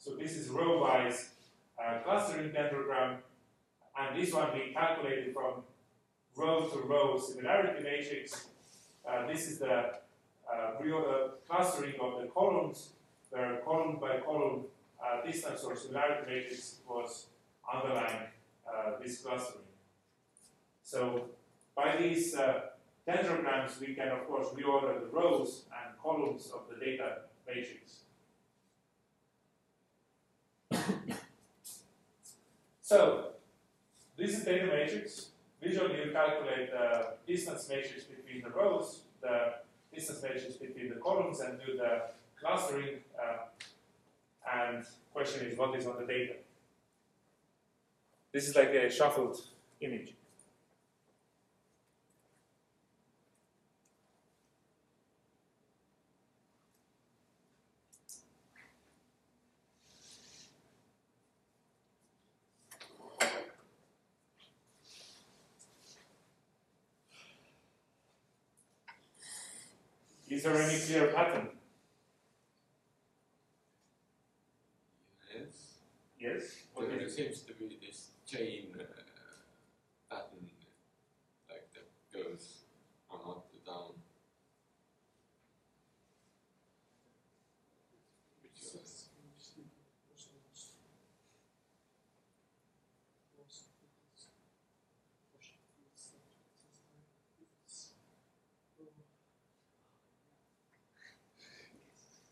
So this is row-wise uh, clustering dendrogram, and this one we calculated from row to row similarity matrix. Uh, this is the uh, real, uh, clustering of the columns, where column by column uh, distance or similarity matrix was underlying uh, this clustering. So by these dendrograms, we can of course reorder the rows and columns of the data matrix. So this is data matrix. Visually, you calculate the distance matrix between the rows, the distance matrix between the columns, and do the clustering. Uh, and question is, what is on the data? This is like a shuffled image. Is there any clear pattern? Yes. Yes. What There seems to be this chain uh, pattern, like that goes on up to down. Which is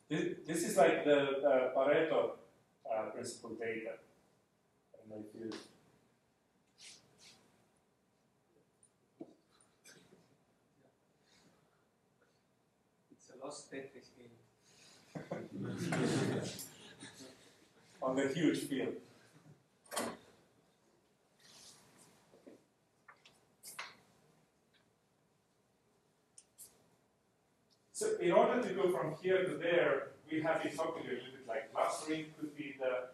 This, this is like the uh, Pareto uh, principle data. I if you It's a lost Tetris game. on the huge field. So in order to go from here to there, we have been talking a little bit like clustering could be the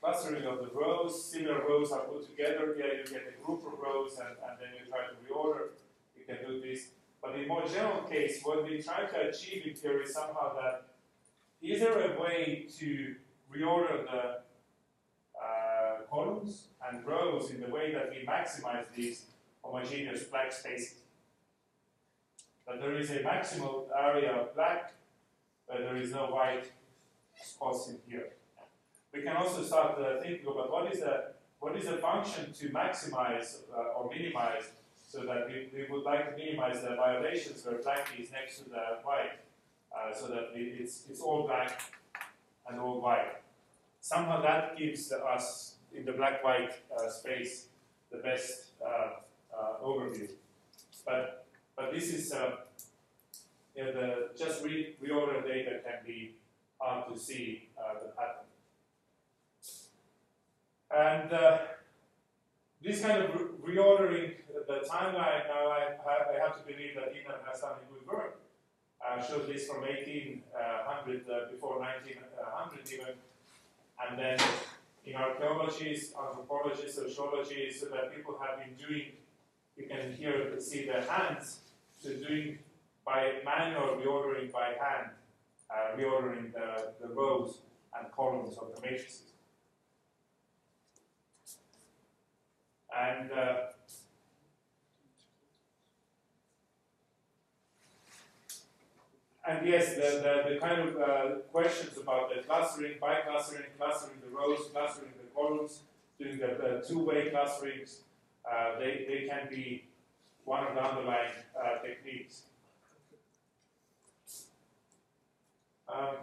clustering of the rows. Similar rows are put together. Here you get a group of rows and, and then you try to reorder. You can do this. But in more general case, what we try to achieve in here is somehow that is there a way to reorder the uh, columns and rows in the way that we maximize these homogeneous black spaces? That there is a maximal area of black, but there is no white spots in here. We can also start uh, thinking about what is the what is the function to maximize uh, or minimize so that we, we would like to minimize the violations where black is next to the white uh, so that it, it's, it's all black and all white. Somehow that gives us, in the black-white uh, space, the best uh, uh overview. But, but this is, you know, the, just re reorder data can be hard to see uh, the pattern. And this kind of re reordering the timeline, now I, I have to believe that Innar has done good work uh, showed this from 1800 uh, before 1900 even, and then in archaeology, anthropology, sociology, so that people have been doing, you can here see their hands, so doing by manual reordering by hand, uh, reordering the, the rows and columns of the matrices. And uh, and yes, the, the, the kind of uh, questions about the clustering, by clustering, clustering the rows, clustering the columns, doing the, the two-way clusterings, uh, they, they can be one of the underlying uh, techniques. Um,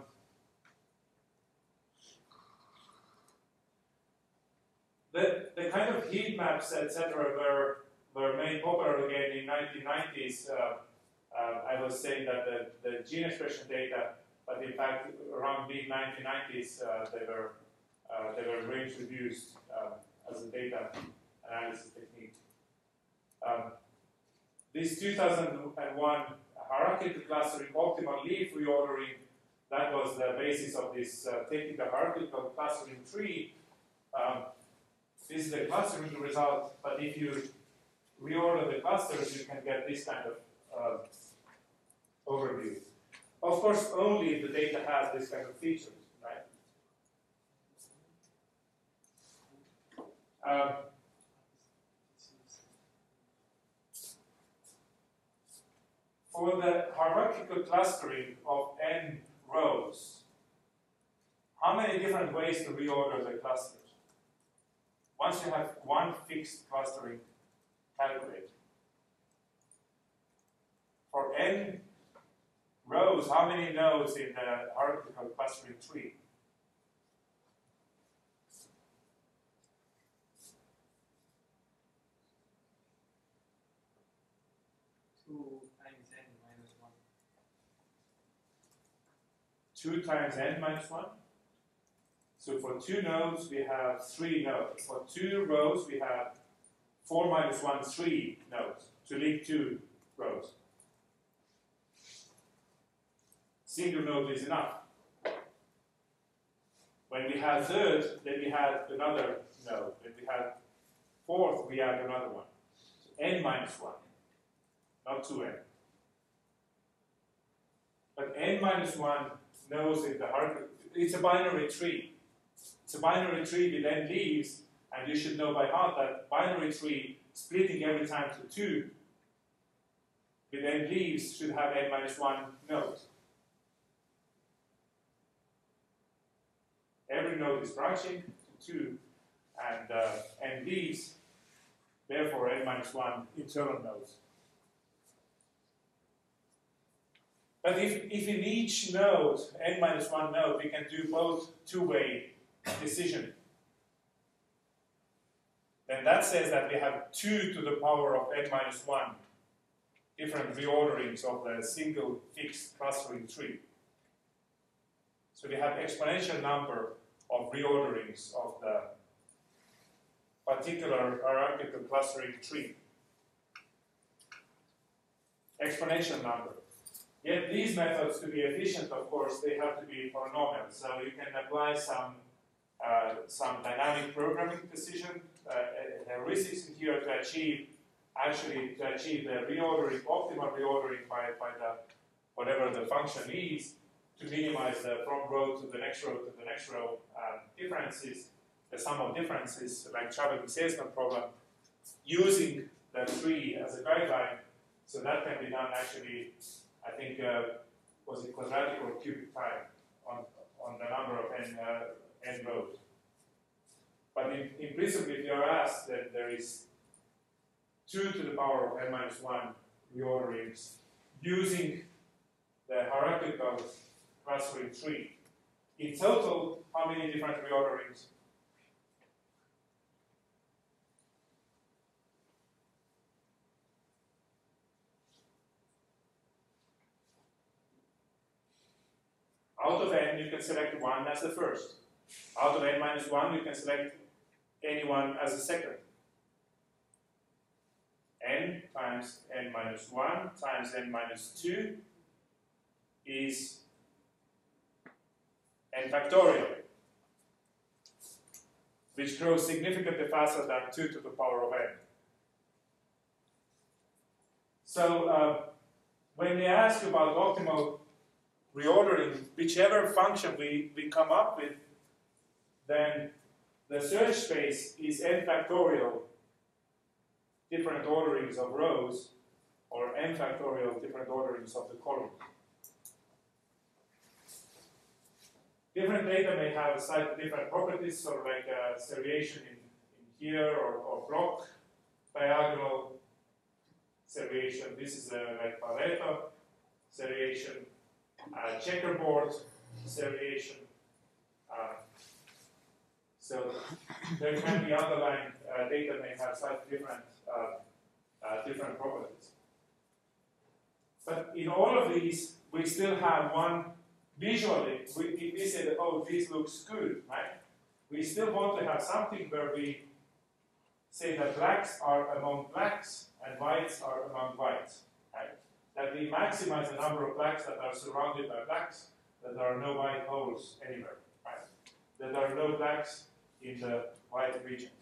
the, the kind of heat maps, etc., were, were made popular again in 1990s uh, I was saying that the, the gene expression data, but in fact around mid 1990s uh, they were uh, they were reintroduced um, as a data analysis technique. Um, this 2001 hierarchical clustering optimal leaf reordering that was the basis of this uh, technical hierarchical clustering tree. Um, this is the clustering result, but if you reorder the clusters, you can get this kind of uh, overview. Of course, only if the data has this kind of features, right? Um, for the hierarchical clustering of n rows, how many different ways to reorder the clusters? Once you have one fixed clustering calculated, for n rows, how many nodes in the hierarchical clustering tree? 2 times n minus 1. So for two nodes, we have three nodes. For two rows, we have 4 minus 1, 3 nodes to leave two rows. Single node is enough. When we have third, then we have another node. When we have fourth, we add another one. So n minus 1, not 2n. But n minus 1 knows in the hierarchy, it's a binary tree. It's a binary tree with n leaves, and you should know by heart that binary tree splitting every time to 2 with n leaves should have n minus 1 nodes. every node is branching to 2, and, uh, and these, therefore, n minus 1 internal nodes. But if, if in each node, n minus 1 node, we can do both two-way decision, then that says that we have 2 to the power of n minus 1 different reorderings of the single fixed clustering tree. So we have exponential number of reorderings of the particular hierarchical clustering tree. Exponential number. Yet these methods, to be efficient, of course, they have to be polynomial. So you can apply some uh, some dynamic programming decision uh, heuristics in here to achieve actually to achieve the reordering, optimal reordering by, by the whatever the function is to minimize the from row to the next row to the next row um, differences, the sum of differences, like traveling salesman problem, using the tree as a guideline. So that can be done actually, I think, uh, was it quadratic or cubic time on, on the number of n, uh, n rows. But in, in principle, if you are asked, that there is 2 to the power of n minus 1 reorderings using the hierarchical clustering tree. In total, how many different reorderings? Out of n, you can select 1 as the first. Out of n minus 1, you can select anyone as a second. n times n minus 1 times n minus 2 is n factorial, which grows significantly faster than 2 to the power of n. So uh, when they ask about optimal reordering, whichever function we, we come up with, then the search space is n factorial different orderings of rows or n factorial different orderings of the columns. Different data may have slightly different properties, sort of like a seriation in, in here or, or block diagonal seriation. This is a, like Pareto seriation, uh, checkerboard seriation. Uh, so there can be underlying uh, data may have slightly different uh, uh, different properties. But in all of these, we still have one visually. We, we say that oh, this looks good, right? We still want to have something where we say that blacks are among blacks and whites are among whites? That we maximize the number of blacks that are surrounded by blacks, that there are no white holes anywhere, right? That there are no blacks in the white regions.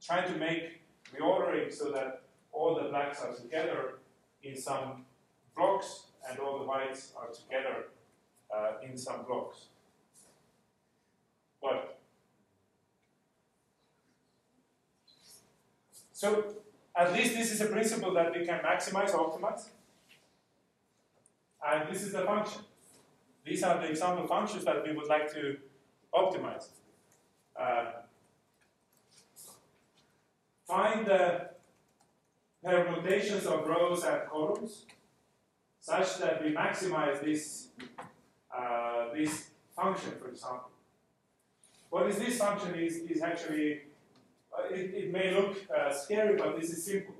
Trying to make reordering so that all the blacks are together in some blocks and all the whites are together uh, in some blocks. But so at least this is a principle that we can maximize optimize. And this is the function. These are the example functions that we would like to optimize. Uh, find the permutations of rows and columns such that we maximize this, uh, this function, for example. What is this function is, is actually, uh, it, it, may look uh, scary, but this is simple.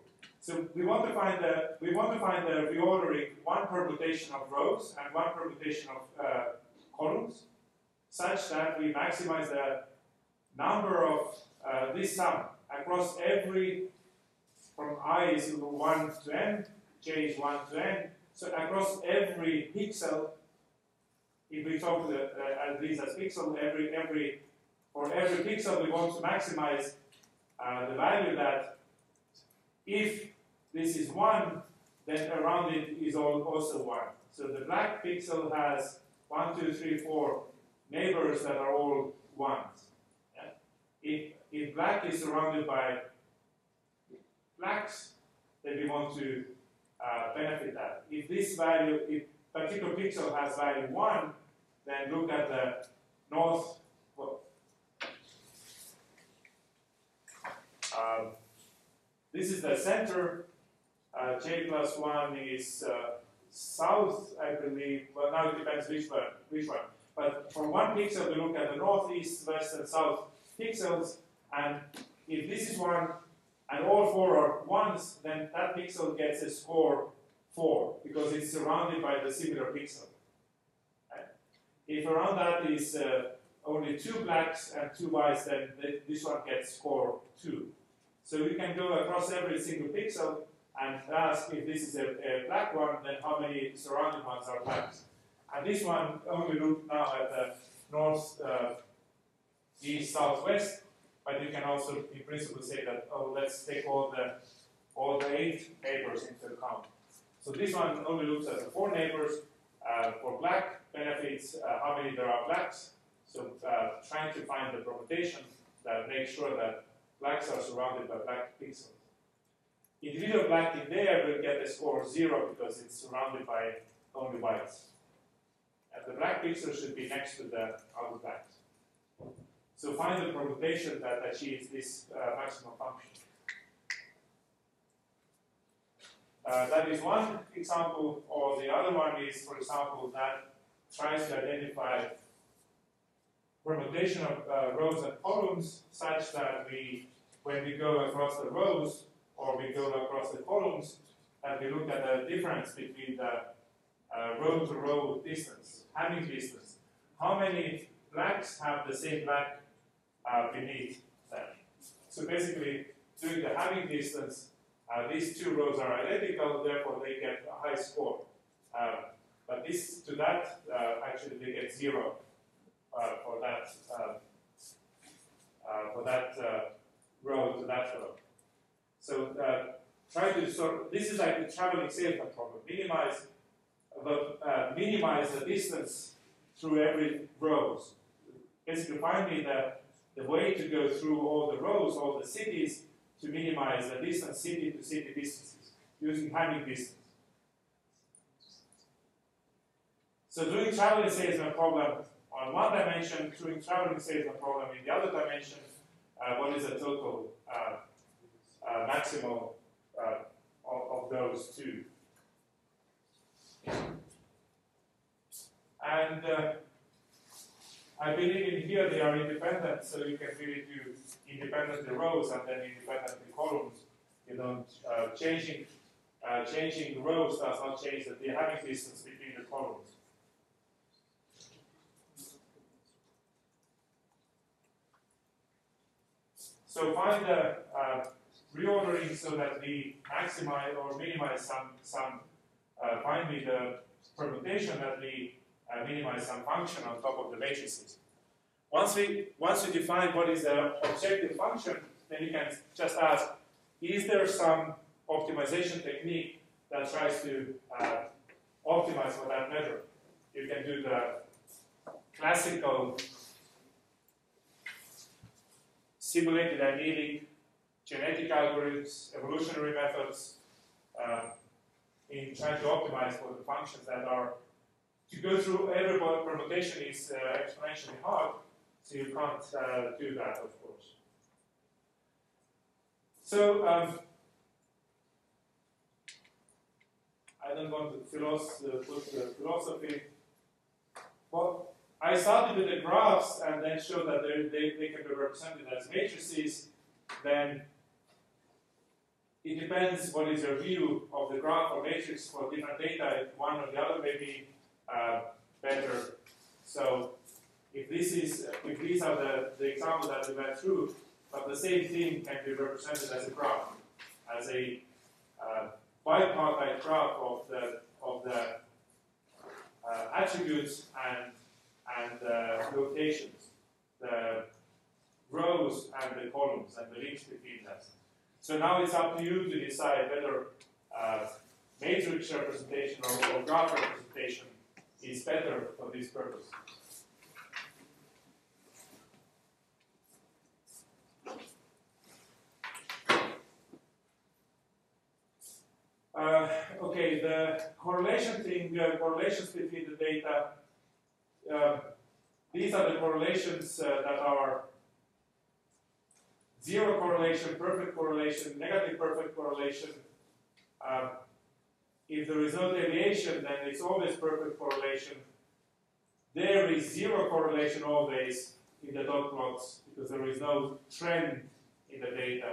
So we want to find the we want to find the reordering one permutation of rows and one permutation of uh, columns, such that we maximize the number of uh, this sum across every from i is equal 1 to n, j is 1 to n. So across every pixel, if we talk to the, uh, at least as pixel, every every for every pixel we want to maximize uh, the value that if this is 1, then around it is all, also 1. So the black pixel has 1, 2, 3, 4 neighbors that are all 1s. Yeah? If, if black is surrounded by blacks, then we want to uh, benefit that. If this value, if particular pixel has value 1, then look at the north, um, this is the center, uh, j plus 1 is uh, south, I believe, well now it depends which one, which one. But from one pixel, we look at the north, east, west, and south pixels, and if this is one, and all four are ones, then that pixel gets a score four, because it's surrounded by the similar pixel. Right? If around that is uh, only two blacks and two whites, then th- this one gets score two. So you can go across every single pixel and ask if this is a, a black one, then how many surrounding ones are blacks. And this one only look now at the north, uh, east, southwest, but you can also, in principle, say that oh, let's take all the all the eight neighbors into account. So this one only looks at the four neighbors. Uh, for black benefits, uh, how many there are blacks. So uh, trying to find the permutation that makes sure that blacks are surrounded by black pixels. Individual black in there will get a score of zero because it's surrounded by only whites. And the black pixel should be next to the other blacks. So find the permutation that achieves this uh, maximum function. Uh, that is one example, or the other one is, for example, that tries to identify permutation of uh, rows and columns such that we, when we go across the rows or we go across the columns, and we look at the difference between the uh, row to row distance, Hamming distance. How many blacks have the same black uh, beneath them? So basically, doing the Hamming distance, uh, these two rows are identical, therefore they get a high score. Uh, but this to that, uh, actually they get zero uh, for that uh, uh, for that uh, row to that row. So uh, try to sort. This is like the traveling salesman problem. Minimize the uh, minimize the distance through every rows. Basically, find me the the way to go through all the rows, all the cities, to minimize the distance city to city distances using Hamming distance. So doing traveling salesman problem on one dimension, doing traveling salesman problem in the other dimension, uh, what is the total uh, uh, maximal uh, of, of those two? And uh, I believe in here they are independent, so you can really do independently rows and then independently columns. You don't uh, changing uh, changing rows does not change the Hamming distance between the columns. So find the uh, reordering so that we maximize or minimize some some uh, me the permutation that we uh, minimize some function on top of the matrices. Once we once we define what is the objective function, then you can just ask: Is there some optimization technique that tries to uh, optimize for that measure? You can do the classical simulated annealing, genetic algorithms, evolutionary methods, uh, in trying to optimize for the functions that are to go through every permutation is uh, exponentially hard, so you can't uh, do that, of course. So, um, I don't want to philosoph- uh, philosophy, but I started with the graphs and then showed that they, they, they can be represented as matrices. Then it depends what is your view of the graph or matrix for different data. One or the other may be uh, better. So if this is if these are the, the examples that we went through, but the same thing can be represented as a graph, as a uh, bipartite graph of the of the uh, attributes and and uh, notations, the rows and the columns and the links between them. So now it's up to you to decide whether uh, matrix representation or, or graph representation is better for this purpose. Uh, okay, the correlation thing, uh, correlations between the data, uh, these are the correlations uh, that are zero correlation, perfect correlation, negative perfect correlation. Uh, if there is no deviation, then it's always perfect correlation. There is zero correlation always in the dot plots because there is no trend in the data.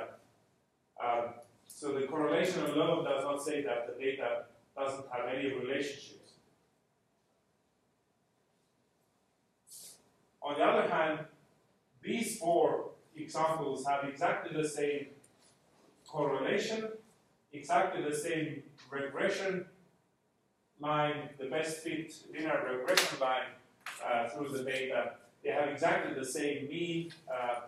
Um, so the correlation alone does not say that the data doesn't have any relationships. On the other hand, these four examples have exactly the same correlation, exactly the same regression line, the best fit linear regression line uh, through the data. They have exactly the same mean, uh,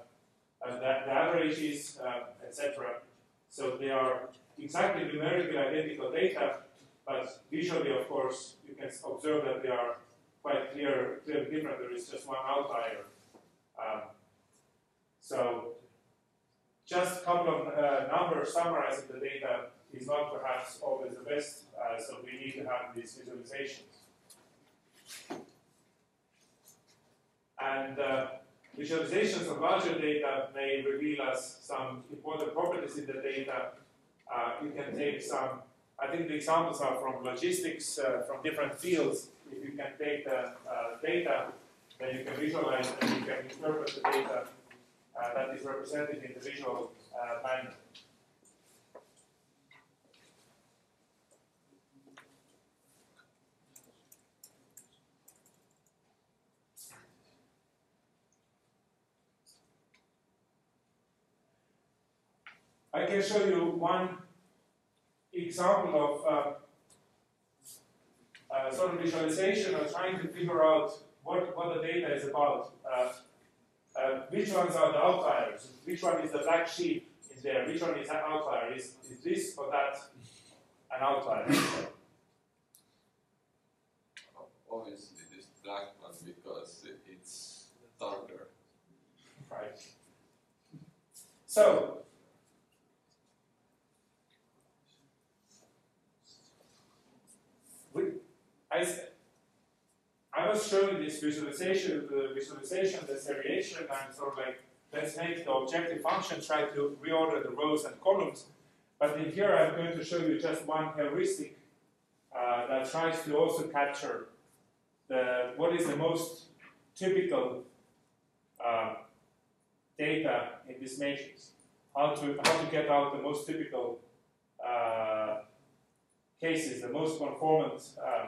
the, the averages, uh, etc. So they are exactly numerically identical data, but visually, of course, you can observe that they are quite clear, clearly different. There is just one outlier. Um, so just a couple of uh, numbers summarizing the data is not perhaps always the best, uh, so we need to have these visualizations. And uh, visualizations of larger data may reveal us some important properties in the data. Uh, you can take some, I think the examples are from logistics, uh, from different fields. If you can take the uh, data, then you can visualize and you can interpret the data uh, that is represented in the visual manner. I can show you one example of uh, uh, sort of visualization of trying to figure out what, what the data is about. Uh, uh, which ones are the outliers? Which one is the black sheep in there? Which one is an outlier? Is, is this or that an outlier? Obviously, this black one because it's darker. Right. So, we, I, I was showing this visualization, the visualization, the variation, and sort of like, let's make the objective function try to reorder the rows and columns. But in here, I'm going to show you just one heuristic uh, that tries to also capture the, what is the most typical uh, data in this matrix. How to, how to get out the most typical uh, cases, the most conformant uh,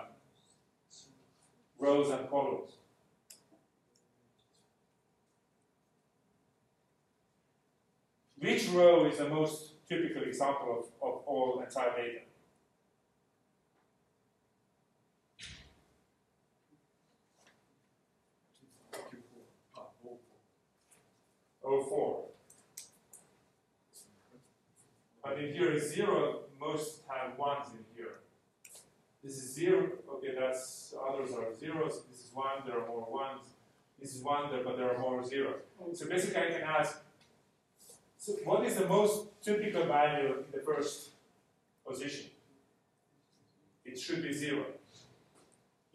rows and columns. Which row is the most typical example of, of all entire data? Oh four. But in here is zero, most have ones in here. This is zero, okay, that's, others are zeros, this is one, there are more ones. This is one, there, but there are more zeros. So basically I can ask, so what is the most typical value in the first position? It should be zero.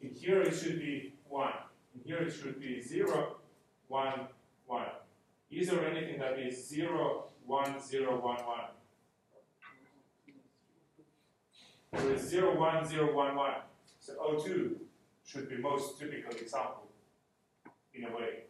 In here it should be one. In here it should be zero, one, one. Is there anything that is zero, one, zero, one, one? Is 0, 1, 0, 1, 1. So O2 should be most typical example in a way.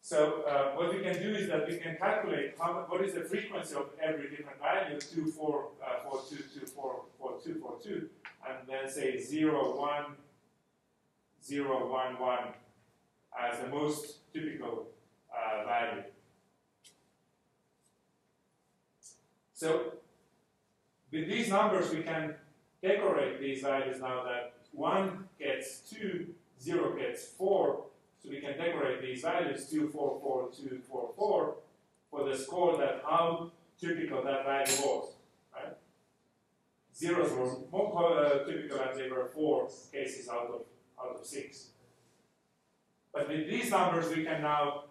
So uh, what we can do is that we can calculate how, what is the frequency of every different value, 2, 4, uh, 4, 2, 2, 4, 4, 2, 4, 2, and then say 0, 1, 0, 1, 1 as the most typical uh, value. So with these numbers, we can decorate these values now that 1 gets 2, 0 gets 4, so we can decorate these values 2, 4, 4, 2, 4, 4 for the score that how typical that value was. Right? Zeros were more uh, typical and they were 4 cases out of, out of 6. But with these numbers, we can now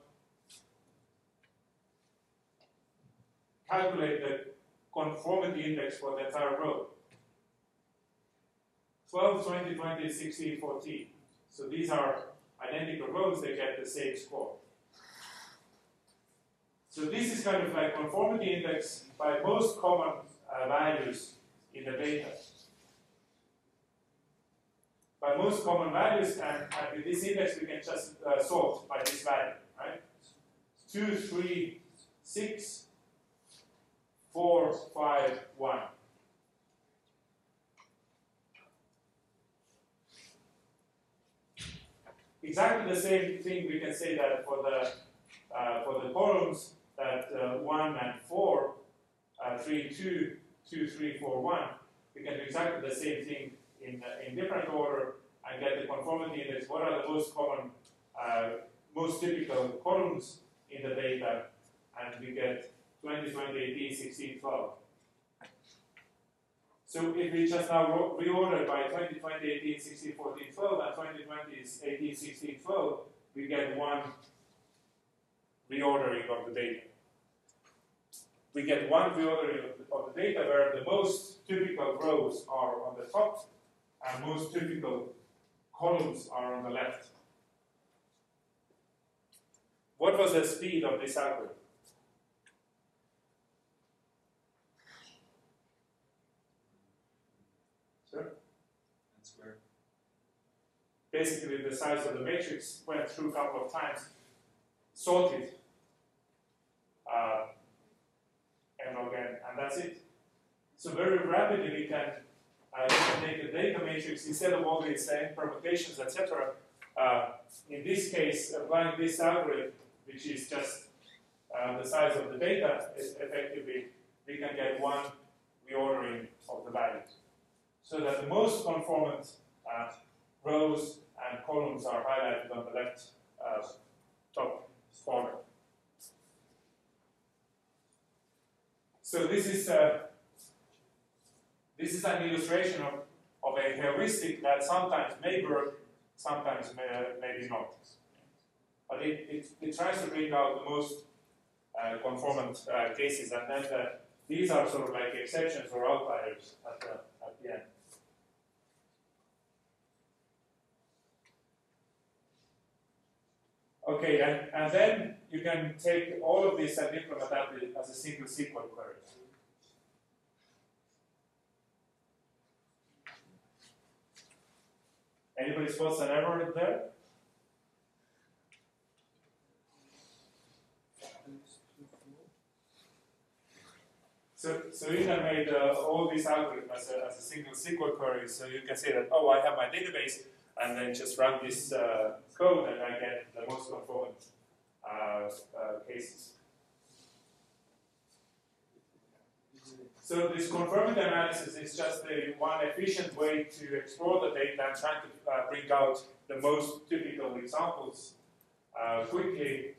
calculate the conformity index for the entire row. 12, 20, 20, 16, 14. So these are identical rows, they get the same score. So this is kind of like conformity index by most common uh, values in the data. By most common values, and, and with this index, we can just uh, sort by this value, right? Two, three, six, four, five, one. Exactly the same thing we can say that for the uh, for the columns that uh, one and four, uh, three, two, two, three, four, one. We can do exactly the same thing in uh, in different order and get the conformity index. What are the most common, uh, most typical columns in the data? And we get 20, 20, 18, 16, 12. So if we just now reorder by 20, 20, 18, 16, 14, 12, and 20, 20 is 18, 16, 12, we get one reordering of the data. We get one reordering of the data where the most typical rows are on the top and most typical columns are on the left. What was the speed of this algorithm? Sir? That's where Basically, the size of the matrix went through a couple of times, sorted, uh, and again, and that's it. So very rapidly we can, uh, take a data matrix instead of all these uh, permutations, etc. Uh, in this case, applying this algorithm, which is just uh, the size of the data, is effectively we can get one reordering of the values, so that the most conformant uh, rows and columns are highlighted on the left uh, top corner. So this is uh, this is an illustration of, of a heuristic that sometimes may work, sometimes may, maybe not. But it, it, it tries to bring out the most uh, conformant uh, cases, and then the, these are sort of like exceptions or outliers at the, at the end. Okay, and, and then you can take all of this and implement that as a single SQL query. Anybody spots an error there? So, so can make uh, all these algorithms as a, as a single SQL query. So you can say that, oh, I have my database, and then just run this uh, code, I get the most conformant uh, uh, cases. So this conformity analysis is just a one efficient way to explore the data and try to uh, bring out the most typical examples uh, quickly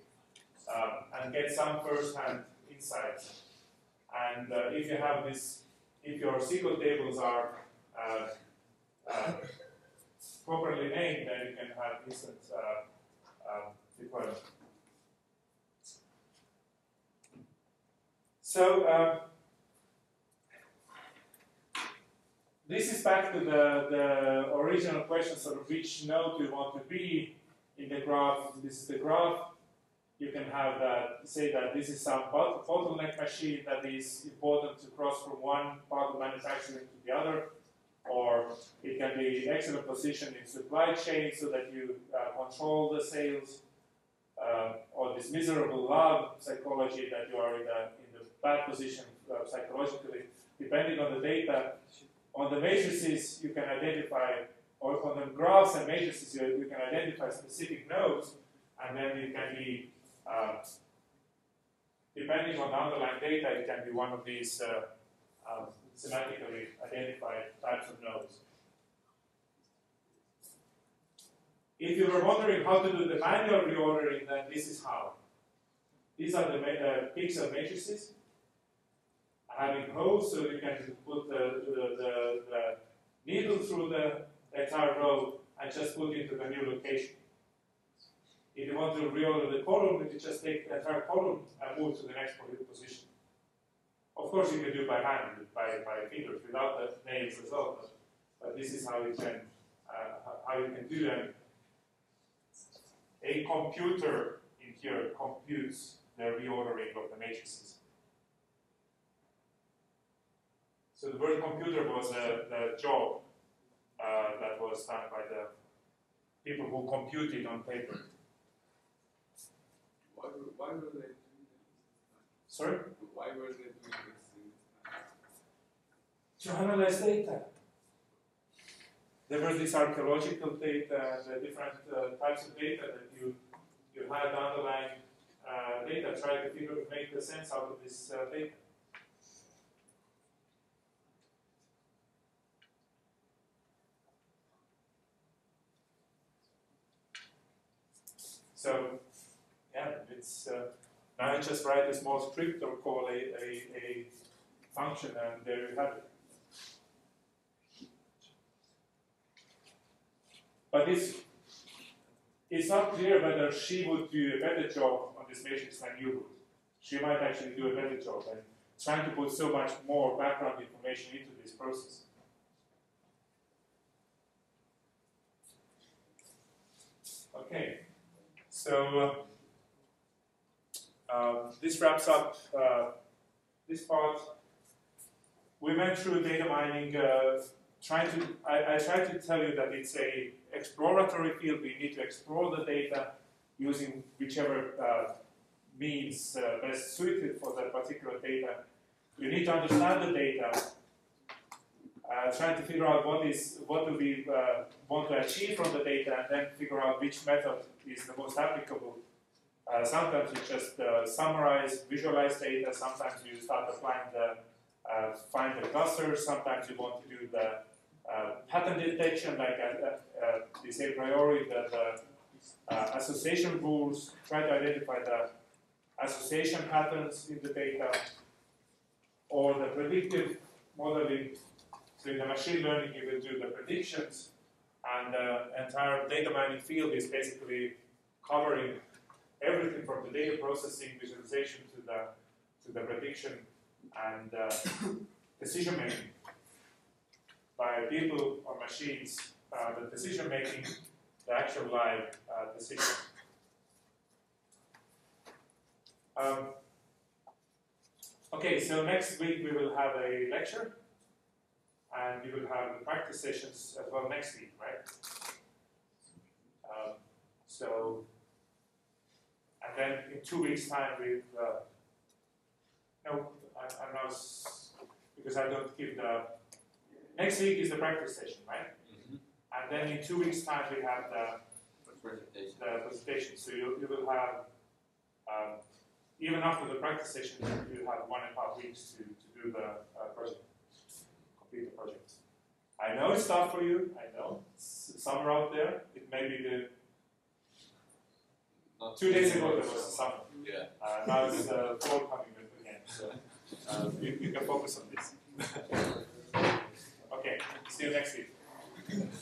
um, and get some first-hand insights. And uh, if you have this, if your SQL tables are uh, uh, properly named, then you can have instant uh, um, deployment. So um, this is back to the, the original question, sort of which node you want to be in the graph. This is the graph. You can have that, say that this is some bot- bottleneck machine that is important to cross from one part of manufacturing to the other, or it can be excellent position in supply chain so that you uh, control the sales, uh, or this miserable lab psychology that you are in the, in the bad position uh, psychologically, depending on the data on the matrices, you can identify, or on the graphs and matrices, you, you can identify specific nodes, and then it can be, uh, depending on the underlying data, it can be one of these uh, um, semantically identified types of nodes. If you were wondering how to do the manual reordering, then this is how. These are the uh, pixel matrices having holes so you can put the, the, the, the needle through the entire row and just put it into the new location. If you want to reorder the column, you just take the entire column and move to the next position. Of course, you can do by hand, by, by fingers, without the nails as well. But, but this is how you can uh, how you can do them. A computer in here computes the reordering of the matrices. So the word computer was a, job uh, that was done by the people who computed on paper. Why why were they? Sorry? Why were they doing this in? To analyze data. There was this archaeological data, the different uh, types of data that you you had underlying uh, data, try to figure make the sense out of this uh, data. So, yeah, it's uh, now you just write a small script or call a, a, a function, and there you have it. But it's, it's not clear whether she would do a better job on this matrix than you would. She might actually do a better job and trying to put so much more background information into this process. Okay, so uh, this wraps up uh, this part. We went through data mining uh, trying to, I, I try to tell you that it's a exploratory field. We need to explore the data using whichever uh, means uh, best suited for that particular data. You need to understand the data, uh, trying to figure out what is what do we uh, want to achieve from the data, and then figure out which method is the most applicable. Uh, sometimes you just uh, summarize, visualize data. Sometimes you start applying the uh, find the clusters. Sometimes you want to do the uh, pattern detection, like uh, uh, the Apriori, the, the association rules, try to identify the association patterns in the data, or the predictive modeling. So in the machine learning, you will do the predictions, and the entire data mining field is basically covering everything from the data processing, visualization to the to the prediction and uh, decision making by people or machines, uh, the decision making, the actual live uh, decision. Um, okay, so next week we will have a lecture and we will have the practice sessions as well next week, right? Um, so, and then in two weeks' time, we uh, no, I, I'm not s- because I don't give the Next week is the practice session, right? And then in two weeks' time we have the, Presentation. the presentation. So you, you will have, um, even after the practice session, you have one and a half weeks to, to do the uh, project, complete the project. I know it's tough for you. I know it's summer out there. It may be the Not two days ago there was so- summer. Yeah. Uh, now it's uh, fall coming up again. So um, you, you can focus on this. okay. See you next week.